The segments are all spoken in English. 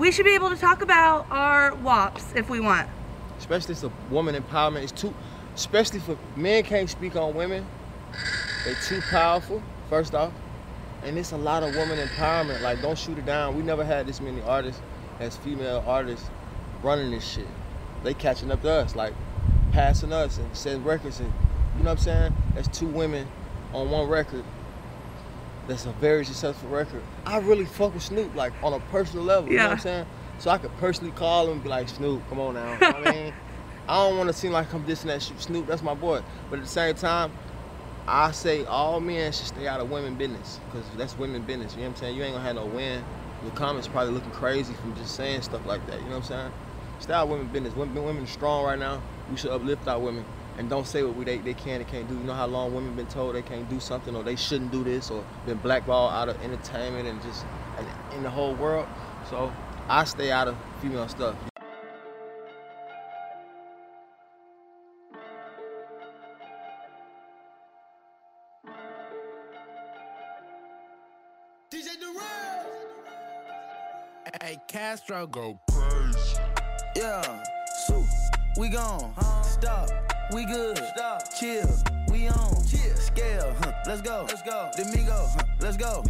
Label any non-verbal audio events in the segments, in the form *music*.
We should be able to talk about our WAPs if we want. especially it's a woman empowerment. It's too, especially for men can't speak on women. They too powerful, first off, and it's a lot of woman empowerment. Like, don't shoot it down. We never had this many artists as female artists running this shit. They catching up to us, like passing us and setting records, and you know what I'm saying? That's two women on one record. That's a very successful record. I really fuck with Snoop, like on a personal level. Yeah. You know what I'm saying? So I could personally call him and be like, Snoop, come on now. You know what I mean? *laughs* I don't want to seem like I'm dissing that shit. Snoop, that's my boy. But at the same time, I say all men should stay out of women business because that's women business. You know what I'm saying? You ain't gonna have no win. Your comments probably looking crazy from just saying stuff like that. You know what I'm saying? Stay out of women business. Women, women strong right now. We should uplift our women and don't say what we they, they can and can't do. You know how long women been told they can't do something or they shouldn't do this or been blackballed out of entertainment and just and in the whole world. So I stay out of female stuff. Hey, Castro go crazy. Yeah, shoot, we gone. Stop, we good. Stop, chill, we on. Chill, scale, huh, let's go. Let's go. Domingo, huh, let's go.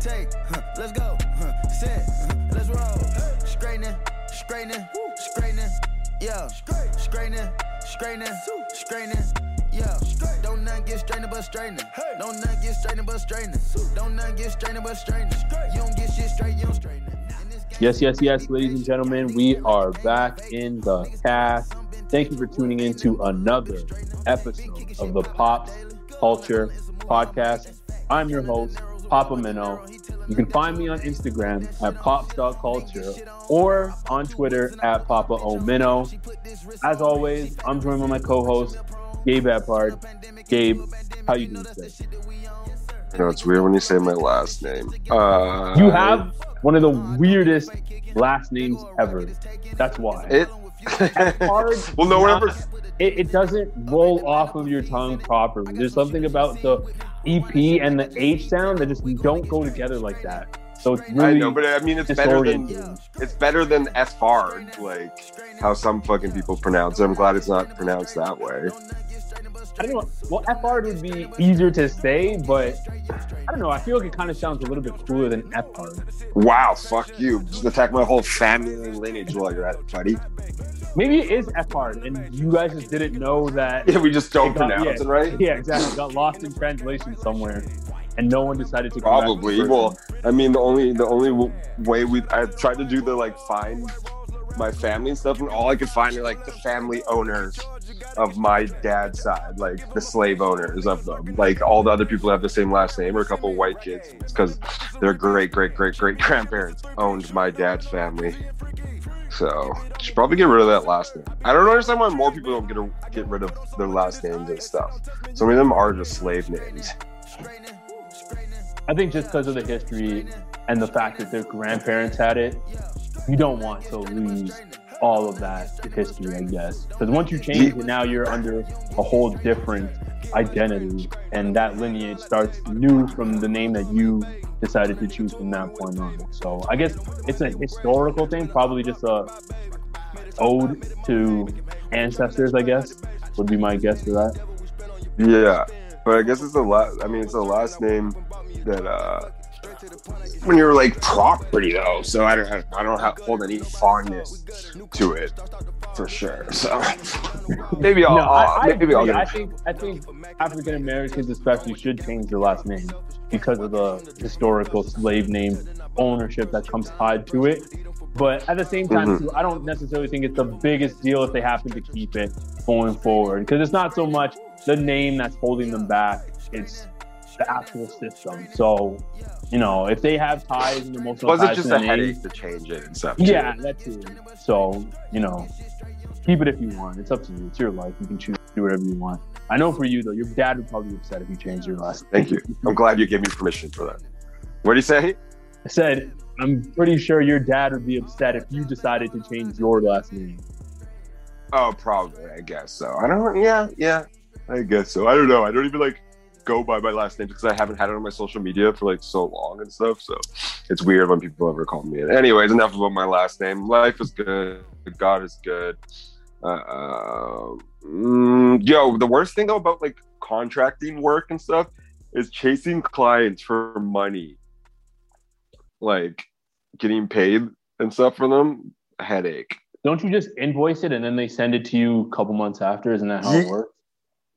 Take, huh, let's go. Huh, set, huh, let's roll. Straightening, straightening, straightening. Yeah, straightening, straightening, straightening. Yeah, don't nothing get straightening but straightening. Don't nothing get straightening but straightening. Don't nothing get straightening but straightening. You don't get shit straight, you don't straighten it. Yes, yes, yes, ladies and gentlemen, we are back in the cast. Thank you for tuning in to another episode of the Pops Culture Podcast. I'm your host, Papa Minnow. You can find me on Instagram at pops.culture or on Twitter at Papa O Minnow. As always, I'm joined by my co-host, Gabe Appard. Gabe, how you doing today? You know, it's weird when you say my last name. Uh, You have one of the weirdest last names ever. That's why. it. *laughs* hard. well, no one not- ever. It, it doesn't roll off of your tongue properly. There's something about the EP and the H sound that just don't go together like that. So it's really I know, but I mean, it's better than it's better than F hard, like how some fucking people pronounce it. I'm glad it's not pronounced that way. I don't know. Well, F hard would be easier to say, but I don't know. I feel like it kind of sounds a little bit cooler than F hard. Wow, fuck you! Just attack my whole family lineage while you're at it, buddy. Maybe it is F hard, and you guys just didn't know that. Yeah, we just don't got- pronounce yeah, it right. Yeah, exactly. Got lost in translation somewhere, and no one decided to Probably. Well, I mean, the only the only way we I tried to do the like find my family and stuff, and all I could find are like the family owners of my dad's side, like the slave owners of them. Like all the other people have the same last name, or a couple of white kids, because their great great great great grandparents owned my dad's family. So should probably get rid of that last name. I don't understand why more people don't get a, get rid of their last names and stuff. So many of them are just slave names. I think just because of the history and the fact that their grandparents had it, you don't want to lose all of that history, I guess. Because once you change it, now you're under a whole different identity, and that lineage starts new from the name that you decided to choose from that point on. So I guess it's a historical thing, probably just a ode to ancestors. I guess would be my guess for that. Yeah, but I guess it's a lot. I mean, it's a last name that uh, when you're like property though. So I don't I don't have, hold any fondness to it for sure. So *laughs* maybe I'll, No, I, I'll- I, maybe I'll agree. I think I think African Americans especially should change their last name because of the historical slave name ownership that comes tied to it. But at the same time, Mhm. too, I don't necessarily think it's the biggest deal if they happen to keep it going forward because it's not so much the name that's holding them back; it's the actual system. So, you know, if they have ties and emotional Was it ties just a the name, headache to change it and stuff? too? yeah, that too. So, you know, keep it if you want. It's up to you. It's your life. You can choose to do whatever you want. I know for you though, your dad would probably be upset if you changed your last. Name. Thank you. I'm glad you gave me permission for that. What do you say? I said, I'm pretty sure your dad would be upset if you decided to change your last name. Oh, probably. I guess so. I don't. Yeah, yeah. I guess so. I don't know. I don't even like go by my last name because I haven't had it on my social media for like so long and stuff. So it's weird when people ever call me it. Anyways, enough about my last name. Life is good. God is good. Uh, uh, mm, yo, the worst thing though about like contracting work and stuff is chasing clients for money, like getting paid and stuff for them. Headache. Don't you just invoice it and then they send it to you a couple months after? Isn't that how it works?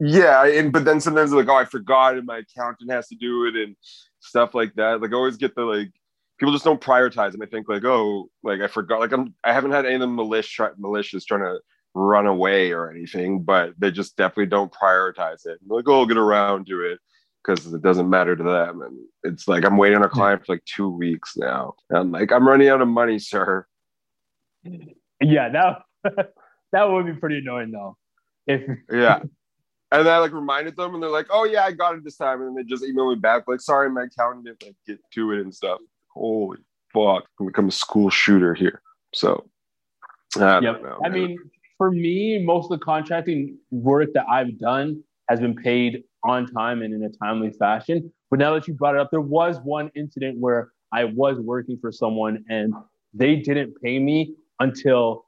Yeah, and but then sometimes like, oh, I forgot, and my accountant has to do it, and stuff like that. Like, I always get the like, people just don't prioritize them. I think like, oh, like I forgot. Like, I'm I haven't had any of the malicious try, malicious trying to run away or anything, but they just definitely don't prioritize it. Like, oh, I'll get around to it because it doesn't matter to them. And it's like I'm waiting on a client for like two weeks now. And I'm like, I'm running out of money, sir. Yeah, that *laughs* that would be pretty annoying though. If Yeah. *laughs* And then I like reminded them, and they're like, "Oh yeah, I got it this time." And then they just email me back, like, "Sorry, my accountant didn't like get to it and stuff." Holy fuck! I'm become a school shooter here. So, I Yep. know. I mean, for me, most of the contracting work that I've done has been paid on time and in a timely fashion. But now that you brought it up, there was one incident where I was working for someone and they didn't pay me until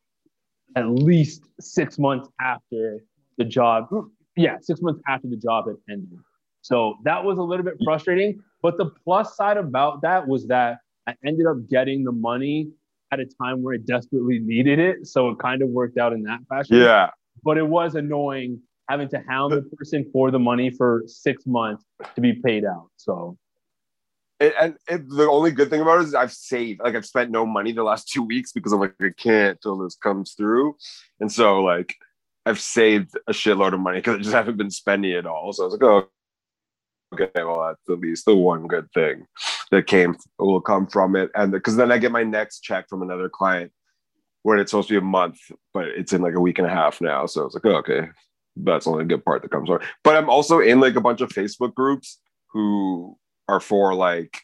at least six months after the job. Hmm. Yeah, six months after the job had ended. So that was a little bit frustrating. But the plus side about that was that I ended up getting the money at a time where I desperately needed it. So it kind of worked out in that fashion. yeah, But it was annoying having to hound the person for the money for six months to be paid out. So It- and it, the only good thing about it is I've saved. Like I've spent no money the last two weeks because I'm like I can't till this comes through, and so like I've saved a shitload of money because I just haven't been spending it all. So I was like, oh, okay, well that's at least the one good thing that came will come from it, and because then I get my next check from another client when it's supposed to be a month, but it's in like a week and a half now. So I was like, oh, okay, that's only a good part that comes from. But I'm also in like a bunch of Facebook groups who are for like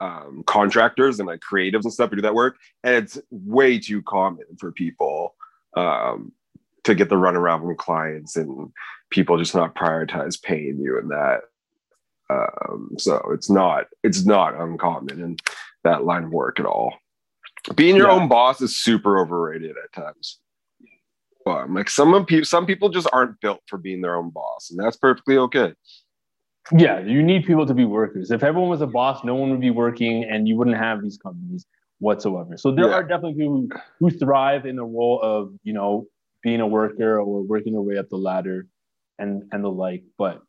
um, contractors and like creatives and stuff who do that work, and it's way too common for people um, to get the runaround from clients and people just not prioritize paying you and that. Um, so it's not it's not uncommon in that line of work at all. Being your Yeah. own boss is super overrated at times. But like some of people, some people just aren't built for being their own boss, and that's perfectly okay. yeah, you need people to be workers. If everyone was a boss, no one would be working and you wouldn't have these companies whatsoever. So there Yeah. are definitely people who, who thrive in the role of, you know, being a worker or working their way up the ladder and and the like. But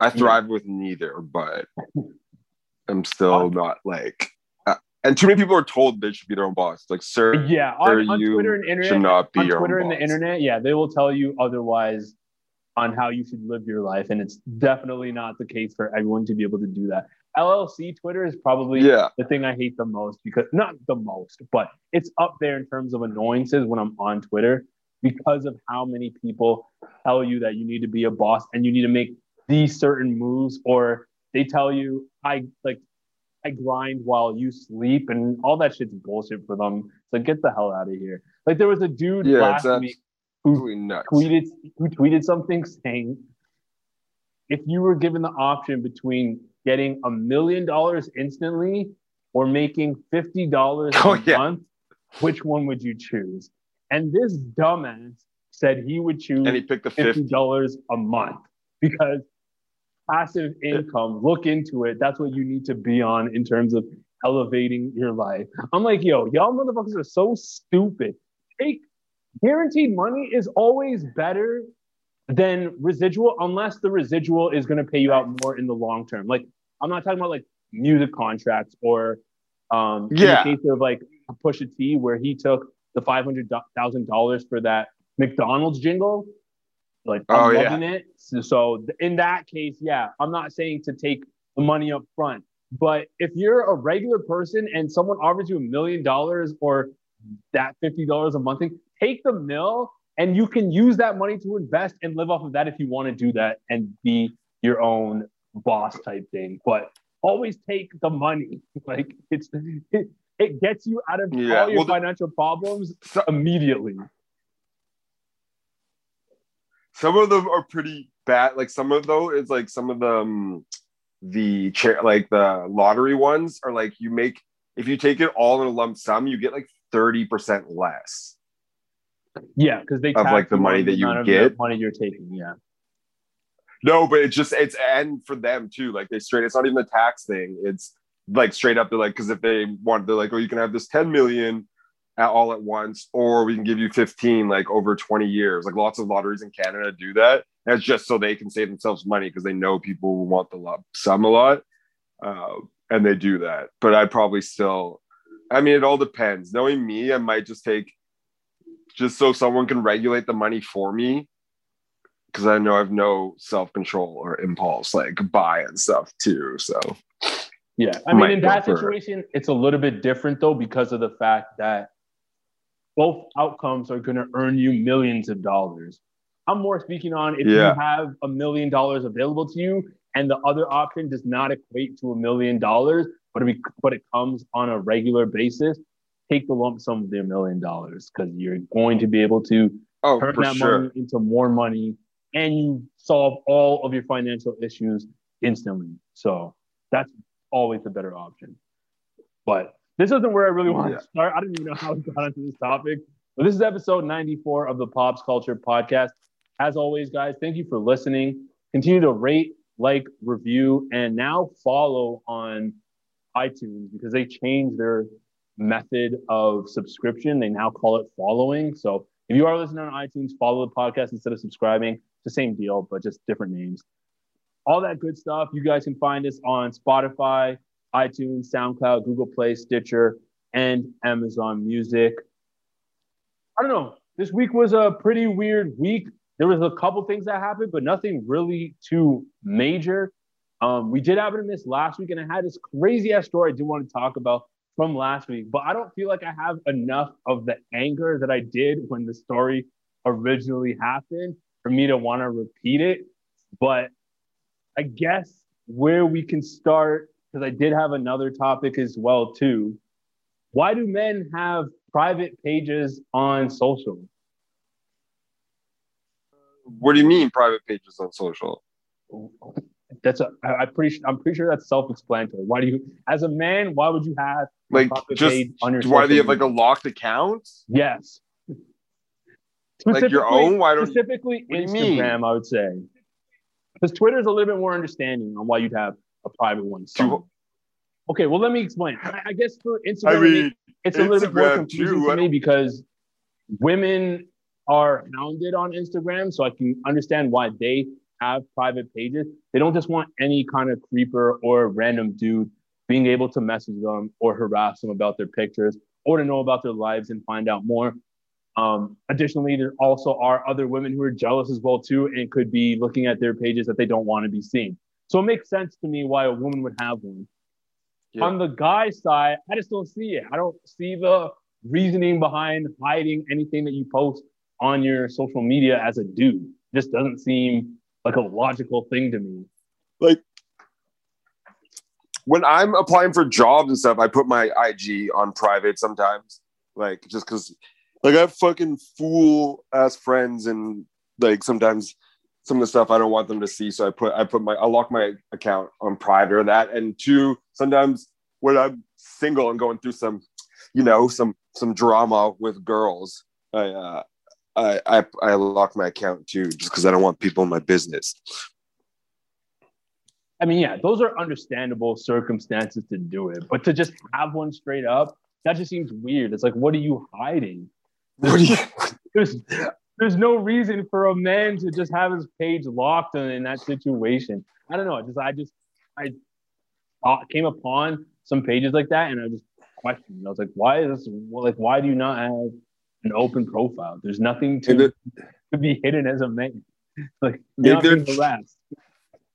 I thrive with neither, but *laughs* I'm still not like. uh, And too many people are told they should be their own boss. Like, sir, yeah, on, on you Twitter and internet, should not be on your Twitter and the internet, yeah, they will tell you otherwise on how you should live your life, and it's definitely not the case for everyone to be able to do that. LLC Twitter is probably Yeah. the thing I hate the most because not the most, but it's up there in terms of annoyances when I'm on Twitter because of how many people tell you that you need to be a boss and you need to make these certain moves, or they tell you I like I grind while you sleep, and all that shit's bullshit for them. So get the hell out of here. Like there was a dude Yeah, last week nuts. tweeted who tweeted something saying if you were given the option between getting a million dollars instantly or making fifty dollars Oh, a yeah. month, which one would you choose? And this dumbass said he would choose And he picked the fifty 50. dollars a month because passive income. Look into it. That's what you need to be on in terms of elevating your life. I'm like, yo, y'all motherfuckers are so stupid. Take guaranteed money is always better than residual, unless the residual is going to pay you out more in the long term. Like, I'm not talking about like music contracts or, um, Yeah. in the case of like Pusha T, where he took the five hundred thousand dollars for that McDonald's jingle. Like, I'm Oh, yeah. loving it. So, so in that case, yeah, I'm not saying to take the money up front, but if you're a regular person and someone offers you a million dollars or that fifty dollars a month thing, take the mill and you can use that money to invest and live off of that if you want to do that and be your own boss type thing. But always take the money. *laughs* Like it's it, it gets you out of Yeah, all your well, the- financial problems immediately. some of them are pretty bad. Like some of though is like some of them the chair like the lottery ones are like you make if you take it all in a lump sum, you get like 30% less. Yeah, because they Of, like, the money that you get. money you're taking. Yeah. No, but it's just it's and for them too. Like they straight, it's not even a tax thing. It's like straight up. They're like, because if they want, they're like, oh, you can have this 10 million at all at once, or we can give you 15 like over 20 years. Like lots of lotteries in Canada do that. It's just so they can save themselves money because they know people will want the lump sum a lot, uh, and they do that. But I'd probably still. I mean, it all depends. Knowing me, I might just take just so someone can regulate the money for me because I know I have no self control or impulse like buy and stuff too. So Yeah, I mean, in that situation, it's a little bit different though because of the fact that both outcomes are going to earn you millions of dollars. I'm more speaking on if Yeah. you have a million dollars available to you and the other option does not equate to a million dollars, but it, but it comes on a regular basis. Take the lump sum of the million dollars because you're going to be able to oh turn that sure. money into more money and you solve all of your financial issues instantly. So that's always the better option. But this isn't where I really want Yeah. to start. I didn't even know how we got into this topic. But this is episode 94 of the Pops Culture Podcast. As always, guys, thank you for listening. Continue to rate, like, review, and now follow on iTunes because they changed their method of subscription. They now call it following. So if you are listening on iTunes, follow the podcast instead of subscribing. The same deal, but just different names. All that good stuff. You guys can find us on Spotify, iTunes, SoundCloud, Google Play, Stitcher, and Amazon Music. I don't know. This week was a pretty weird week. There was a couple things that happened, but nothing really too major. Um, we did happen to miss last week, and I had this crazy ass story I do want to talk about from last week, but I don't feel like I have enough of the anger that I did when the story originally happened for me to want to repeat it. But I guess where we can start, because I did have another topic as well too. Why do men have private pages on social? What do you mean private pages on social? That's a. I, I'm pretty. I'm pretty sure that's self-explanatory. Why do you, as a man, why would you have Like just on your why do you have like a locked account? Yes. Like your own? Why don't- specifically you? Instagram? I would say because Twitter's a little bit more understanding on why you'd have a private one. Some- okay, well let me explain. I, I guess for Instagram, I mean, it's a little bit more confusing too, to me because women are hounded on Instagram, so I can understand why they have private pages. They don't just want any kind of creeper or random dude being able to message them or harass them about their pictures or to know about their lives and find out more. Um, additionally, there also are other women who are jealous as well too and could be looking at their pages that they don't want to be seen. So it makes sense to me why a woman would have one. Yeah. On the guy side, I just don't see it. I don't see the reasoning behind hiding anything that you post on your social media as a dude. This doesn't seem like a logical thing to me. Like when I'm applying for jobs and stuff, I put my IG on private sometimes. Like just because like I have fucking fool ass friends and like sometimes some of the stuff I don't want them to see. So I put I put my I lock my account on private or that. And two, sometimes when I'm single and going through some, you know, some some drama with girls, I uh I I, I lock my account too, just because I don't want people in my business. I mean, yeah, those are understandable circumstances to do it, but to just have one straight up, that just seems weird. It's like, what are you hiding? There's, you- *laughs* there's, there's no reason for a man to just have his page locked in, in that situation. I don't know. I just, I just, I thought- came upon some pages like that, and I just questioned. I was like, why is this? Like, why do you not have an open profile? There's nothing to, Maybe- to be hidden as a man. *laughs* Like, Maybe they're- harassed.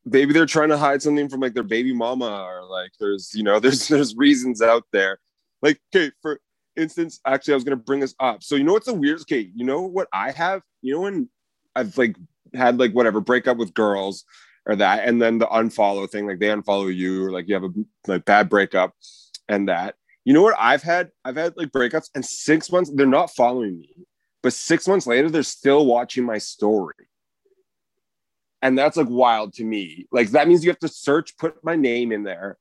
maybe they're trying to hide something from like their baby mama or like there's you know *laughs* there's there's reasons out there like okay for instance actually i was gonna bring this up. So you know what's the weirdest okay you know what i have? You know when i've like had like whatever break up with girls or that and then the unfollow thing like they unfollow you or like you have a like bad breakup and that. You know what i've had? I've had like breakups and six months they're not following me but six months later they're still watching my story. And that's like wild to me. Like that means you have to search put my name in there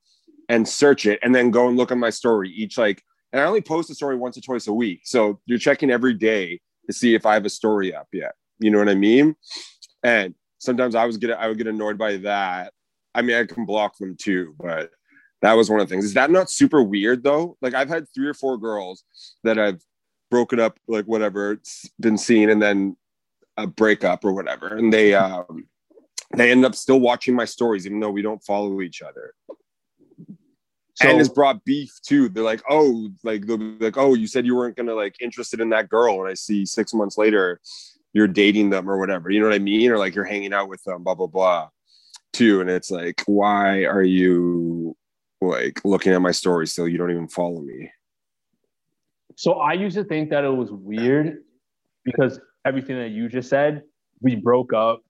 and search it and then go and look at my story. Each like and i only post a story once or twice a week. So you're checking every day to see if i have a story up yet. You know what i mean? And sometimes i was get i would get annoyed by that. I mean i can block them too but that was one of the things. Is that not super weird though? Like i've had three or four girls that i've broken up like whatever it's been seen and then a breakup or whatever. And they um they end up still watching my stories even though we don't follow each other So, and it's brought beef too. They're like oh like they'll be like oh you said you weren't gonna like interested in that girl and i see six months later you're dating them or whatever. You know what i mean? Or like you're hanging out with them blah blah blah too. And it's like why are you like looking at my story still? You don't even follow me. So I used to think that it was weird because everything that you just said, we broke up.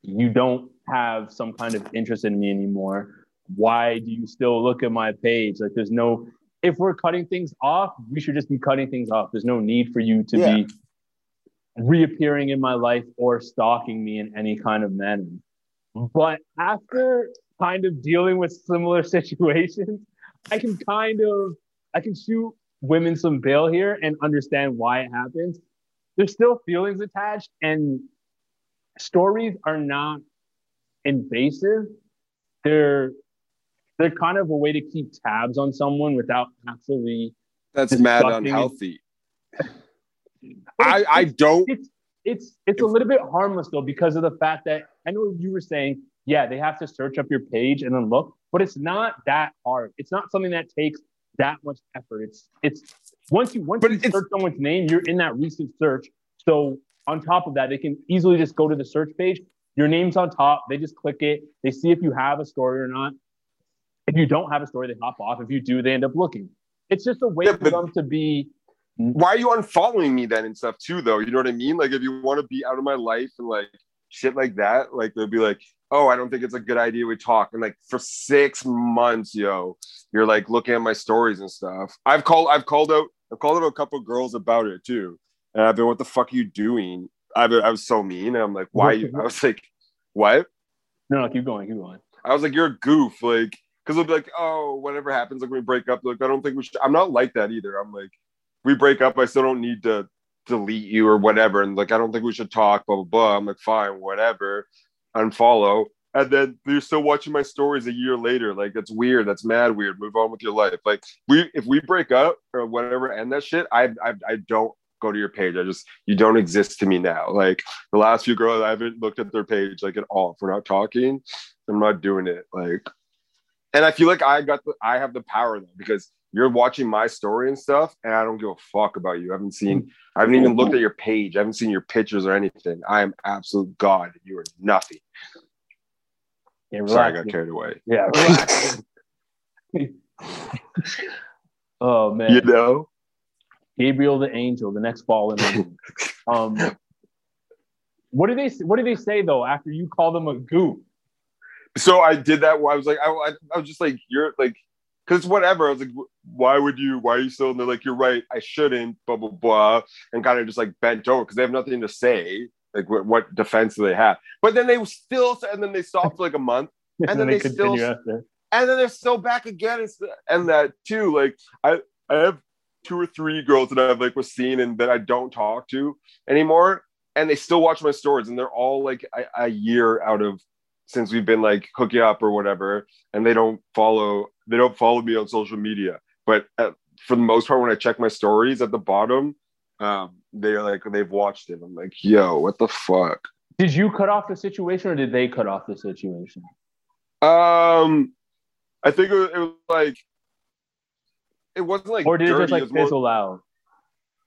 You don't have some kind of interest in me anymore. Why do you still look at my page? Like, there's no, if we're cutting things off, we should just be cutting things off. There's no need for you to Yeah. be reappearing in my life or stalking me in any kind of manner. But after kind of dealing with similar *laughs* situations, I can kind of, I can shoot women some bail here and understand why it happens. There's still feelings attached, and stories are not invasive. They're they're kind of a way to keep tabs on someone without actually. that's mad unhealthy *laughs* i i don't It's it's it's a little bit harmless though because of the fact that I know you were saying, yeah, they have to search up your page and then look, but it's not that hard. It's not something that takes that much effort. It's it's once you once But you search someone's name, you're in that recent search. So on top of that, they can easily just go to the search page. Your name's on top. They just click it. They see if you have a story or not. If you don't have a story, they hop off. If you do, they end up looking. It's just a way Yeah, for them to be. why are you unfollowing me then and stuff too though you know what i mean like if you want to be out of my life and like shit like that like they'll be like oh i don't think it's a good idea we talk and like for six months yo you're like looking at my stories and stuff i've called i've called out i've called out a couple girls about it too and i've been what the fuck are you doing I've i was so mean and i'm like why *laughs* you i was like what No, no, keep going, keep going. I was like, you're a goof, like, because they'll be like, oh, whatever happens, like we break up, like I don't think we should. I'm not like that either. I'm like, we break up, I still don't need to delete you or whatever, and like I don't think we should talk, blah blah blah. I'm like, fine, whatever, unfollow, and then you're still watching my stories a year later. Like that's weird. That's mad weird. Move on with your life. Like we, if we break up or whatever, and that shit, I, I, I don't go to your page. I just you don't exist to me now. Like the last few girls, I haven't looked at their page like at all. If we're not talking, I'm not doing it. Like, and I feel like I got the I have the power though because you're watching my story and stuff, and I don't give a fuck about you. I haven't seen, I haven't even looked at your page. I haven't seen your pictures or anything. I am absolute god. You are nothing. Yeah, Sorry, I got carried away. Yeah, *laughs* oh man, You know, Gabriel the angel, the next fallen angel. *laughs* Um, what do they What do they say though after you call them a goof? So I did that. I was like, I, I, was just like, you're like, because whatever. I was like, why would you? Why are you still? And they're like, you're right. I shouldn't. Blah blah blah. And kind of just like bent over because they have nothing to say. Like, what, what defense do they have? But then they still, and then they stopped for like a month, *laughs* and, then, they, still, after. and then they're still back again. And, and that too. Like, I, I have two or three girls that I've like was seen and that I don't talk to anymore, and they still watch my stories, and they're all like a, a year out of since we've been like hooking up or whatever, and they don't follow they don't follow me on social media. But at, for the most part, when I check my stories at the bottom, um, they're like they've watched it. I'm like, yo, what the fuck? Did you cut off the situation, or did they cut off the situation? Um, I think it was, it was like it wasn't like or did dirty, it just like was more- out?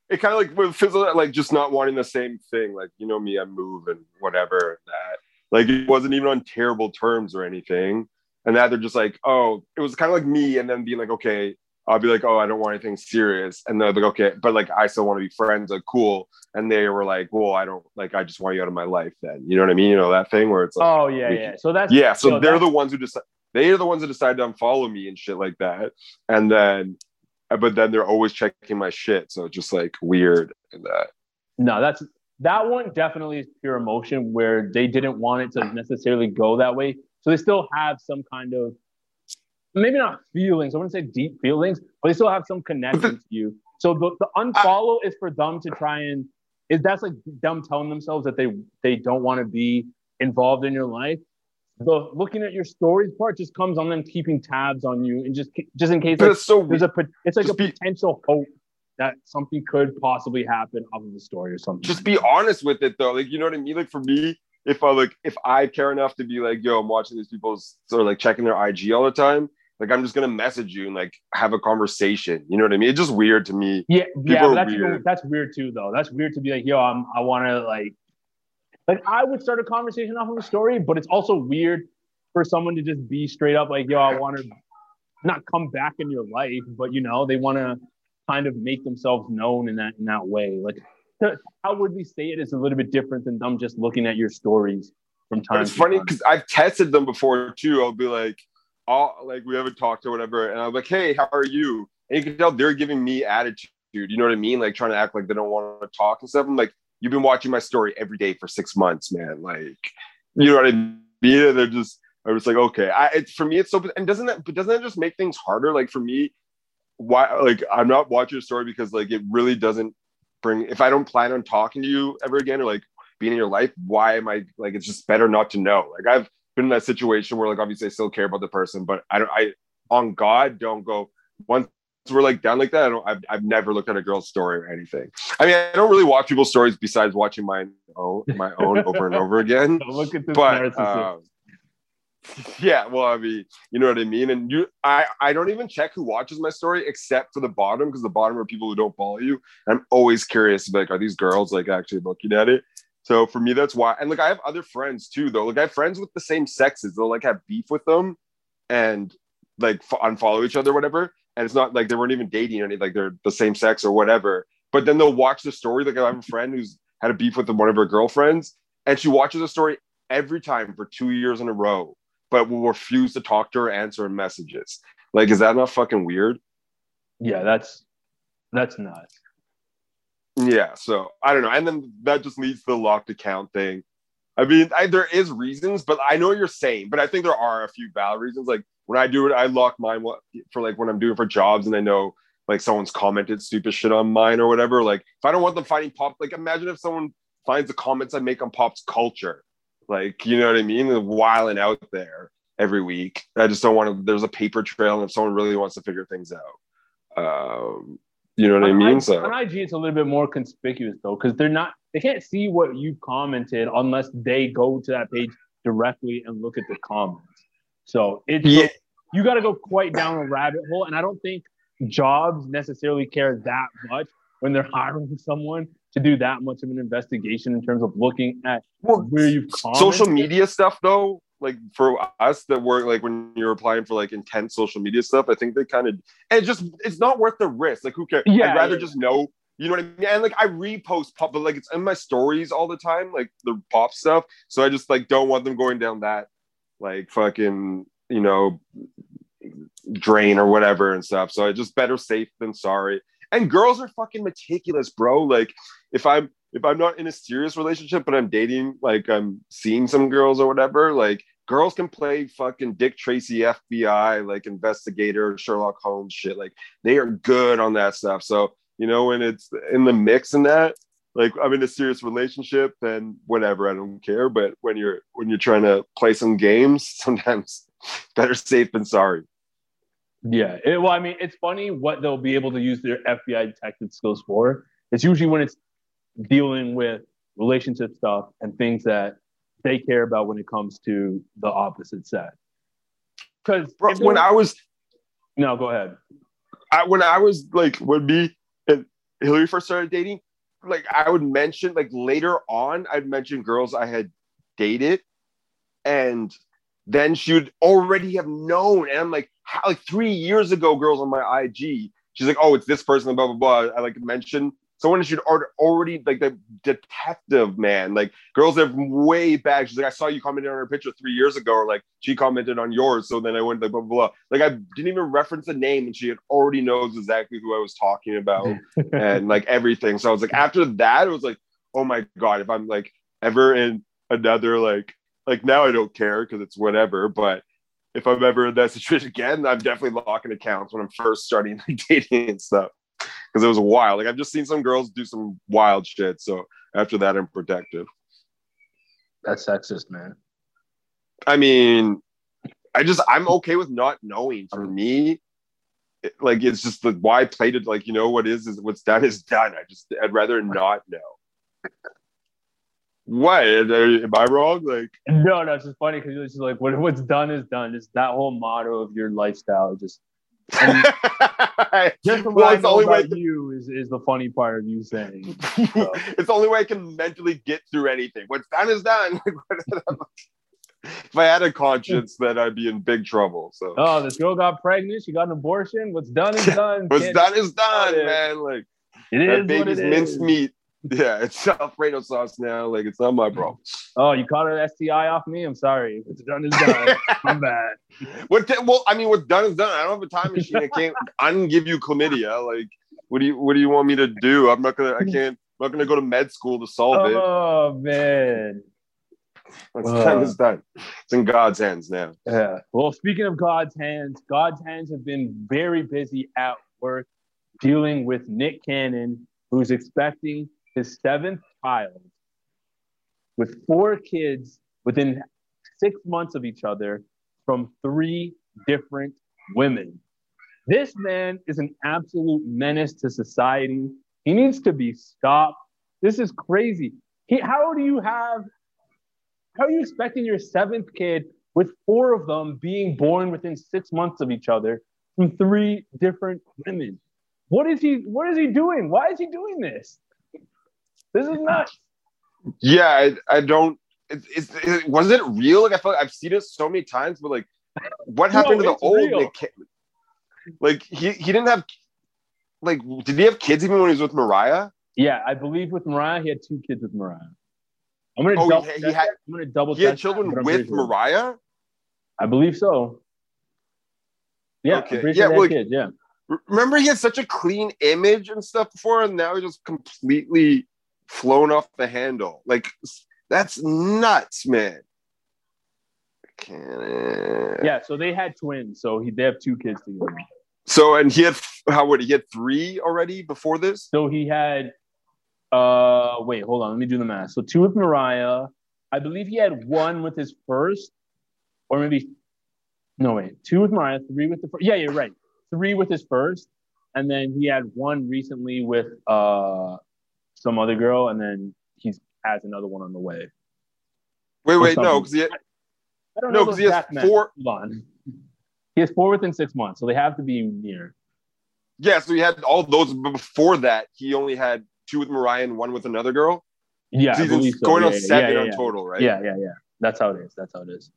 it kind of like fizzle out, like just not wanting the same thing. Like you know me, I move and whatever. That like it wasn't even on terrible terms or anything. And that they're just like, oh, it was kind of like me, and then being like, okay, I'll be like, oh, I don't want anything serious, and they're like, okay, but like I still want to be friends, like cool. And they were like, well, I don't like, I just want you out of my life. Then you know what I mean? You know that thing where it's like, Oh yeah, yeah. So that's yeah. So yo, they're the ones who decide. They are the ones that decide to unfollow me and shit like that. And then, but then they're always checking my shit. So just like weird and that. No, that's that one definitely is pure emotion where they didn't want it to necessarily go that way. So they still have some kind of maybe not feelings. I wouldn't say deep feelings, but they still have some connection *laughs* to you. So the, the unfollow is for them to try and is that's like them telling themselves that they they don't want to be involved in your life. The looking at your stories part just comes on them keeping tabs on you and just just in case like, it's so there's a it's like a be- potential hope that something could possibly happen off of the story or something. just be honest with it though. Like you know what I mean? Like for me, if I like if I care enough to be like, yo, I'm watching these people sort of like checking their IG all the time, like I'm just gonna message you and like have a conversation. You know what I mean? It's just weird to me. Yeah, yeah, that's weird. even- that's weird too, though. That's weird to be like, yo, I'm, I want to like, like I would start a conversation off of a story, but it's also weird for someone to just be straight up like, yo, I want to not come back in your life, but you know, they want to kind of make themselves known in that in that way. Like, to outwardly say it is a little bit different than them just looking at your stories from time. But it's funny because I've tested them before too. I'll be like, I'll like we haven't talked or whatever, and I'm like, hey, how are you? And you can tell they're giving me attitude. You know what I mean? Like trying to act like they don't want to talk and stuff. I'm like, you've been watching my story every day for six months, man. Like, you know what I mean? They're just, I was like, okay. I it's for me, it's so. And doesn't that, but doesn't that just make things harder? Like for me, why? Like I'm not watching a story because like it really doesn't bring. If I don't plan on talking to you ever again or like being in your life, why am I like? It's just better not to know. Like I've been in that situation where like obviously I still care about the person, but I don't. I on God don't go once we're like down like that. I don't. I've, I've never looked at a girl's story or anything. I mean, I don't really watch people's stories besides watching my own my own *laughs* over and over again. Look at this But narcissist. um, *laughs* yeah, well, I mean, you know what I mean. And you, I, I don't even check who watches my story except for the bottom because the bottom are people who don't follow you. I'm always curious, like, are these girls like actually looking at it? So for me, that's why. And like, I have other friends too, though. Like, I have friends with the same sexes. They'll like have beef with them, and like f- unfollow each other, whatever. And it's not like they weren't even dating anything. Like they're the same sex or whatever. But then they'll watch the story. Like I have a friend who's had a beef with one of her girlfriends, and she watches the story every time for two years in a row, but will refuse to talk to her, answer her messages. Like, is that not fucking weird? yeah, that's that's nuts. Yeah, so I don't know. And then that just leads to the locked account thing. I mean, I, there is reasons, but I know what you're saying, but I think there are a few valid reasons. Like when I do it, I lock mine for like when I'm doing for jobs and I know like someone's commented stupid shit on mine or whatever. Like if I don't want them finding pop, like imagine if someone finds the comments I make on pop's culture, like, you know what I mean? And Whiling out there every week. I just don't want to, there's a paper trail. And if someone really wants to figure things out, um, you know what I mean? I- So on IG, it's a little bit more conspicuous though, because they're not they can't see what you commented unless they go to that page directly and look at the comments. So it's Yeah. you got to go quite down a rabbit hole, and I don't think jobs necessarily care that much when they're *laughs* hiring someone to do that much of an investigation in terms of looking at where you've commented. social media stuff though like for us that work like when you're applying for like intense social media stuff i think they kind of and it just it's not worth the risk like who cares Yeah, i'd rather yeah. just know you know what i mean and like i repost pop but like it's in my stories all the time like the pop stuff so i just like don't want them going down that like fucking you know drain or whatever and stuff so i just better safe than sorry and girls are fucking meticulous bro like if i'm if i'm not in a serious relationship but i'm dating like i'm seeing some girls or whatever like girls can play fucking dick tracy fbi like investigator sherlock holmes shit like they are good on that stuff so you know when it's in the mix and that like I'm in a serious relationship, then whatever, I don't care. But when you're when you're trying to play some games, *laughs* sometimes better safe than sorry. Yeah. It, well, I mean, it's funny what they'll be able to use their FBI detective skills for. It's usually when it's dealing with relationship stuff and things that they care about when it comes to the opposite sex. Because when I was no, go ahead. I, when I was like when me and Hillary first started dating, like I would mention like later on, I'd mention girls I had dated, and then she would already have known. And I'm like, how, like three years ago, girls on my IG, she's like, oh, it's this person, blah blah blah. I like mention someone should already like the detective man. Like girls are way back. She's like, I saw you commented on her picture three years ago, or like she commented on yours. So then I went like blah blah blah. Like I didn't even reference the name, and she had already knows exactly who I was talking about *laughs* and like everything. So I was like, after that, it was like, oh my god, if I'm like ever in another like like now I don't care because it's whatever, but if I'm ever in that *laughs* situation again, I'm definitely locking accounts when I'm first starting like, *laughs* dating and stuff because it was wild. Like I've just seen some girls do some wild shit. So after that, I'm protective. That's sexist, man. I mean, I just I'm okay with not knowing. For me, it, like it's just the why I played it. Like you know what is is what's done is done. I just I'd rather not know. What am I wrong? Like no, no, it's just funny because it's just like what, what's done is done. Just that whole motto of your lifestyle just *laughs* just well, it's the only way you is, is the funny part of you saying. So. *laughs* it's the only way I can mentally get through anything. What's done is done. *laughs* if I had a conscience, then I'd be in big trouble. So. Oh, this girl got pregnant. She got an abortion. What's done is done. What's Can't done is done, man. Like it is that baby's minced meat. Yeah, *laughs* it's Alfredo sauce now. Like it's not my problem. Oh, you caught an STI off me? I'm sorry. What's done is done. *laughs* I'm bad. What? well, I mean, what's done is done. I don't have a time machine. I can't. I can give you chlamydia. Like, what do you? What do you want me to do? I'm not gonna. I can't. I'm not gonna go to med school to solve it. Oh man. Uh, done is done. It's in God's hands now. Yeah. Well, speaking of God's hands, God's hands have been very busy at work dealing with Nick Cannon, who's expecting his seventh child with four kids within six months of each other from three different women. This man is an absolute menace to society. He needs to be stopped. This is crazy. He, how do you have, how are you expecting your seventh kid with four of them being born within six months of each other from three different women? What is he, what is he doing? Why is he doing this? This is nuts. Yeah, I, I don't. It's, it, was it real? Like I feel like I've seen it so many times, but like, what happened no, to the old real. Nick? Like he he didn't have like did he have kids even when he was with Mariah? Yeah, I believe with Mariah he had two kids with Mariah. I'm gonna oh, double he, he had, I'm gonna double. He had children that, with Mariah. I believe so. Yeah, okay. yeah, well, kids, yeah. Remember, he had such a clean image and stuff before, and now he's just completely flown off the handle. Like that's nuts, man. Yeah, so they had twins, so he, they have two kids together. So and he had how would he had three already before this? So he had uh wait, hold on, let me do the math. So two with Mariah. I believe he had one with his first, or maybe no wait, two with Mariah, three with the first. Yeah, you're right. Three with his first, and then he had one recently with uh some other girl, and then he has another one on the way. Wait, wait, no, because he had, I don't know. No, because he has four. Hold on. He has four within six months, so they have to be near. Yeah, so he had all those. Before that, he only had two with Mariah and one with another girl. Yeah, so he's going on seven yeah, yeah, on total, right? Yeah, yeah, yeah. That's how it is. That's how it is.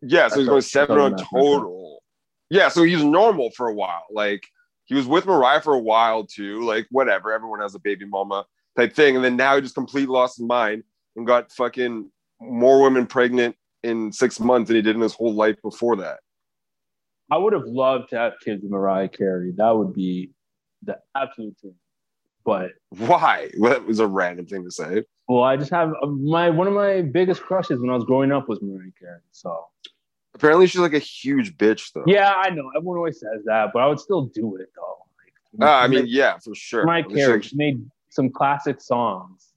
Yeah, so That's he's going seven on total. Yeah, so he's normal for a while. Like he was with Mariah for a while too. Like whatever, everyone has a baby mama type thing. And then now he just completely lost his mind and got fucking more women pregnant in six months than he did in his whole life before that. I would have loved to have kids with Mariah Carey. That would be the absolute thing. But why? *laughs* That was a random thing to say. Well, I just have my one of my biggest crushes when I was growing up was Mariah Carey. So apparently she's like a huge bitch, though. Yeah, I know. Everyone always says that, but I would still do it though. Like, uh, I mean, yeah, for sure. Mariah Carey, she made some classic songs.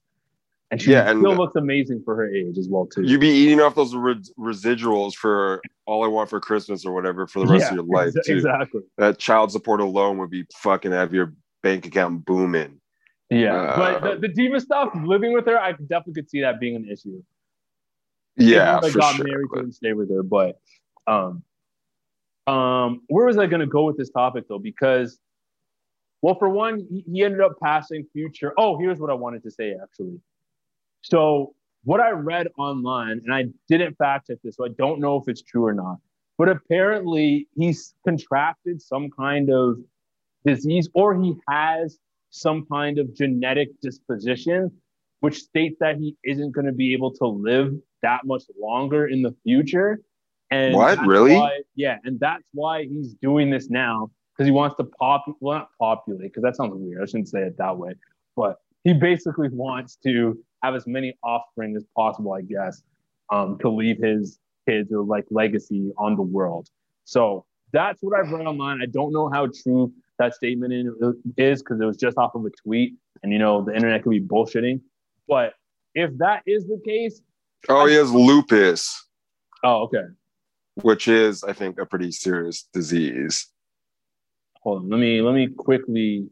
and she Yeah, and- still looks amazing for her age as well too. You'd be eating off those re- residuals for all I want for Christmas or whatever for the rest Yeah, of your life exa- too. Exactly. That child support alone would be fucking have your bank account booming. Yeah, Uh, but the, the diva stuff, living with her, I definitely could see that being an issue. Yeah, if for got sure. married to and stay with her. But um, um, where was I going to go with this topic though? Because, well, for one, he, ended up passing Future. Oh, here's what I wanted to say actually. So what I read online, and I didn't fact check this, so I don't know if it's true or not. But apparently, he's contracted some kind of disease, or he has some kind of genetic disposition, which states that he isn't going to be able to live that much longer in the future. And What? Really? why- yeah, and that's why he's doing this now because he wants to pop, well, not populate, because that sounds weird. I shouldn't say it that way, but he basically wants to have as many offspring as possible, I guess, um, to leave his kids or like legacy on the world. So that's what I've read online. I don't know how true that statement is because it was just off of a tweet, and you know the internet could be bullshitting. But if that is the case, Oh, he has lupus, oh okay. which is, I think, a pretty serious disease. Hold on, let me let me quickly.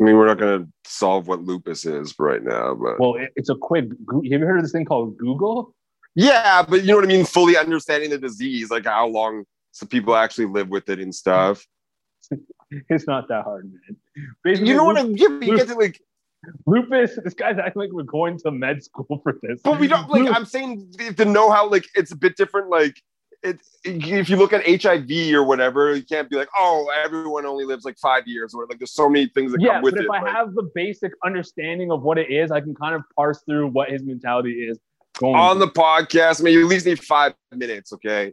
I mean, we're not going to solve what lupus is right now, but Well, it, it's a quick. Have you heard of this thing called Google? yeah, but you know what I mean. Fully understanding the disease, like how long some people actually live with it and stuff. *laughs* It's not that hard, man. Basically, You know what? I, but you get to like, lupus. This guy's acting like we're going to med school for this. but we don't like. I'm saying to know how like it's a bit different. Like, it, if you look at HIV or whatever, you can't be like, oh, everyone only lives like five years or like. There's so many things that yeah, come with it. but if it. I like- have the basic understanding of what it is, I can kind of parse through what his mentality is. Going on the podcast, I mean, you at least need five minutes, okay?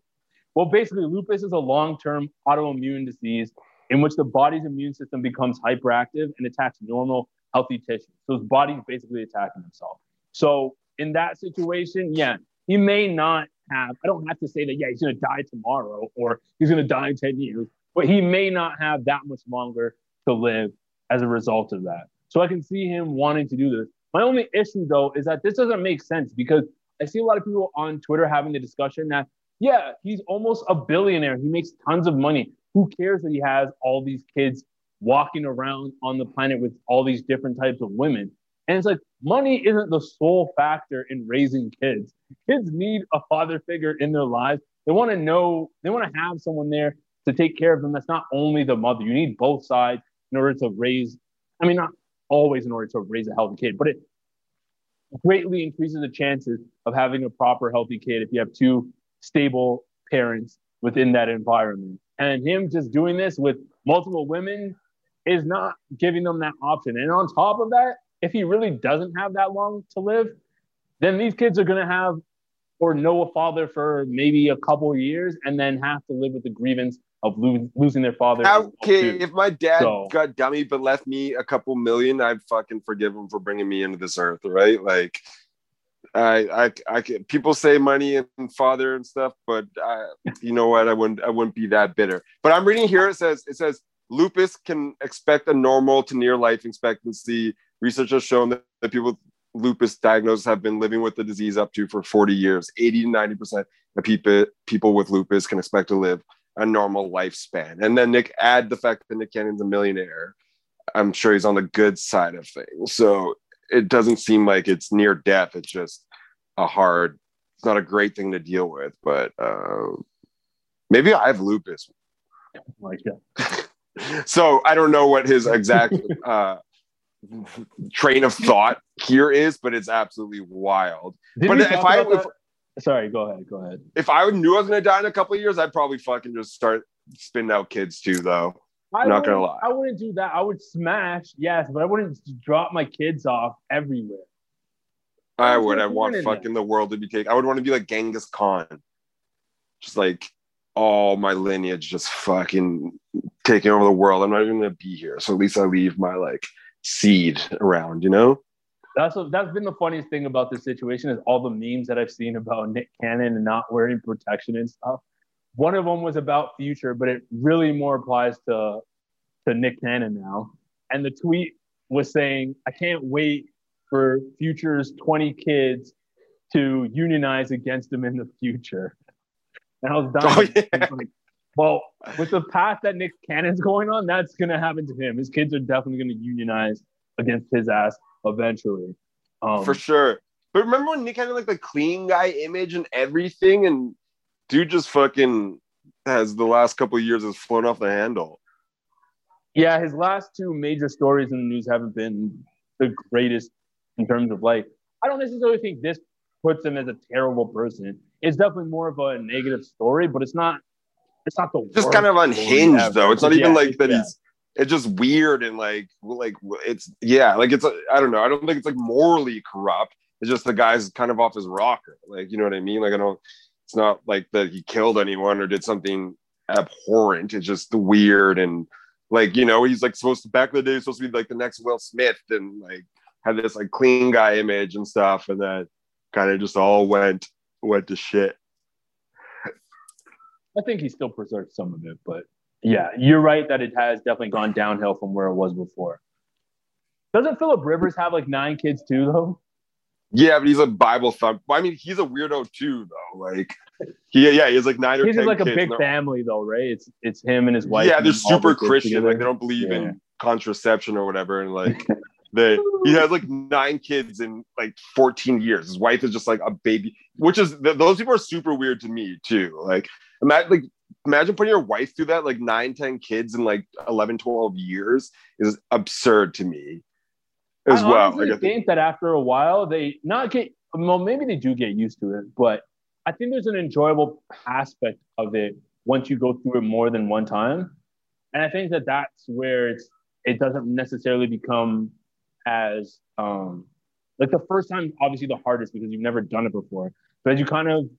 Well, basically, lupus is a long term autoimmune disease in which the body's immune system becomes hyperactive and attacks normal, healthy tissue. So his body's basically attacking himself. So, in that situation, yeah, he may not have, I don't have to say that, yeah, he's going to die tomorrow or he's going to die in 10 years, but he may not have that much longer to live as a result of that. So, I can see him wanting to do this. My only issue, though, is that this doesn't make sense because I see a lot of people on Twitter having the discussion that yeah, he's almost a billionaire. He makes tons of money. Who cares that he has all these kids walking around on the planet with all these different types of women? And it's like money isn't the sole factor in raising kids. Kids need a father figure in their lives. They want to know, they want to have someone there to take care of them. That's not only the mother. You need both sides in order to raise, I mean, not always in order to raise a healthy kid, but it greatly increases the chances of having a proper healthy kid if you have two stable parents within that environment. And him just doing this with multiple women is not giving them that option. And on top of that, if he really doesn't have that long to live, then these kids are going to have or know a father for maybe a couple years and then have to live with the grievance of lo- losing their father. Okay, if my dad So- got dummy but left me a couple million, I'd fucking forgive him for bringing me into this earth, right? Like, I, I, I can, people say money and father and stuff, but I, you know what? I wouldn't, I wouldn't be that bitter. But I'm reading here. It says, it says lupus can expect a normal to near life expectancy. Research has shown that, that people with lupus diagnosis have been living with the disease up to for 40 years. 80 to 90 percent of people, people with lupus can expect to live a normal lifespan. And then Nick add the fact that Nick Cannon's a millionaire. I'm sure he's on the good side of things. So it doesn't seem like it's near death. It's just a hard, it's not a great thing to deal with, but uh, maybe I have lupus. Like. *laughs* So I don't know what his exact *laughs* uh, train of thought here is, but it's absolutely wild. Did but if I, if. Sorry, go ahead. Go ahead. if I knew I was going to die in a couple of years, I'd probably fucking just start spinning out kids too, though. I Not gonna wouldn't- lie. I wouldn't do that. I would smash, yes, but I wouldn't drop my kids off everywhere. I What's would. I want point in fucking the world to be taken. I would want to be like Genghis Khan, just like all my lineage just fucking taking over the world. I'm not even gonna be here, so at least I leave my like seed around. You know? That's what, that's been the funniest thing about this situation is all the memes that I've seen about Nick Cannon and not wearing protection and stuff. One of them was about future, but it really more applies to to Nick Cannon now. And the tweet was saying, "I can't wait for Future's 20 kids to unionize against him in the future. And I was dying. Oh, yeah. like, well, with the path that Nick Cannon's going on, that's going to happen to him. His kids are definitely going to unionize against his ass eventually. Um, for sure. But remember when Nick had like the clean guy image and everything, and dude just fucking has the last couple of years has flown off the handle. Yeah, his last two major stories in the news haven't been the greatest in terms of like. I don't necessarily think this puts him as a terrible person. It's definitely more of a negative story, but it's not. It's not the Just kind of unhinged though. It's not even Yeah, like that yeah. he's it's just weird and like like it's yeah, like it's I don't know. I don't think it's like morally corrupt. It's just the guy's kind of off his rocker. Like, you know what I mean? Like I don't it's not like that he killed anyone or did something abhorrent. It's just weird and like, you know, he's like supposed to back in the day, he's supposed to be like the next Will Smith and like had this like clean guy image and stuff, and then kind of just all went went to shit. I think he still preserves some of it, but yeah, you're right that it has definitely gone downhill from where it was before. Doesn't Philip Rivers have like nine kids too, though? Yeah, but he's a Bible thump. I mean, he's a weirdo too, though. Like, he, yeah, he has like nine or He's ten like a big family, though, right? It's it's him and his wife. Yeah, they're super Christian. together. Like, they don't believe Yeah. in contraception or whatever. And like, *laughs* they he has like nine kids in like 14 years. His wife is just like a baby, which is those people are super weird to me too. Like, imagine like imagine putting your wife through that like nine, 10 kids in like 11, 12 years is absurd to me as I well. Like, I think- think that after a while they not get well, maybe they do get used to it, but I think there's an enjoyable aspect of it once you go through it more than one time, and I think that that's where it's it doesn't necessarily become as um like the first time obviously the hardest because you've never done it before, but as you kind of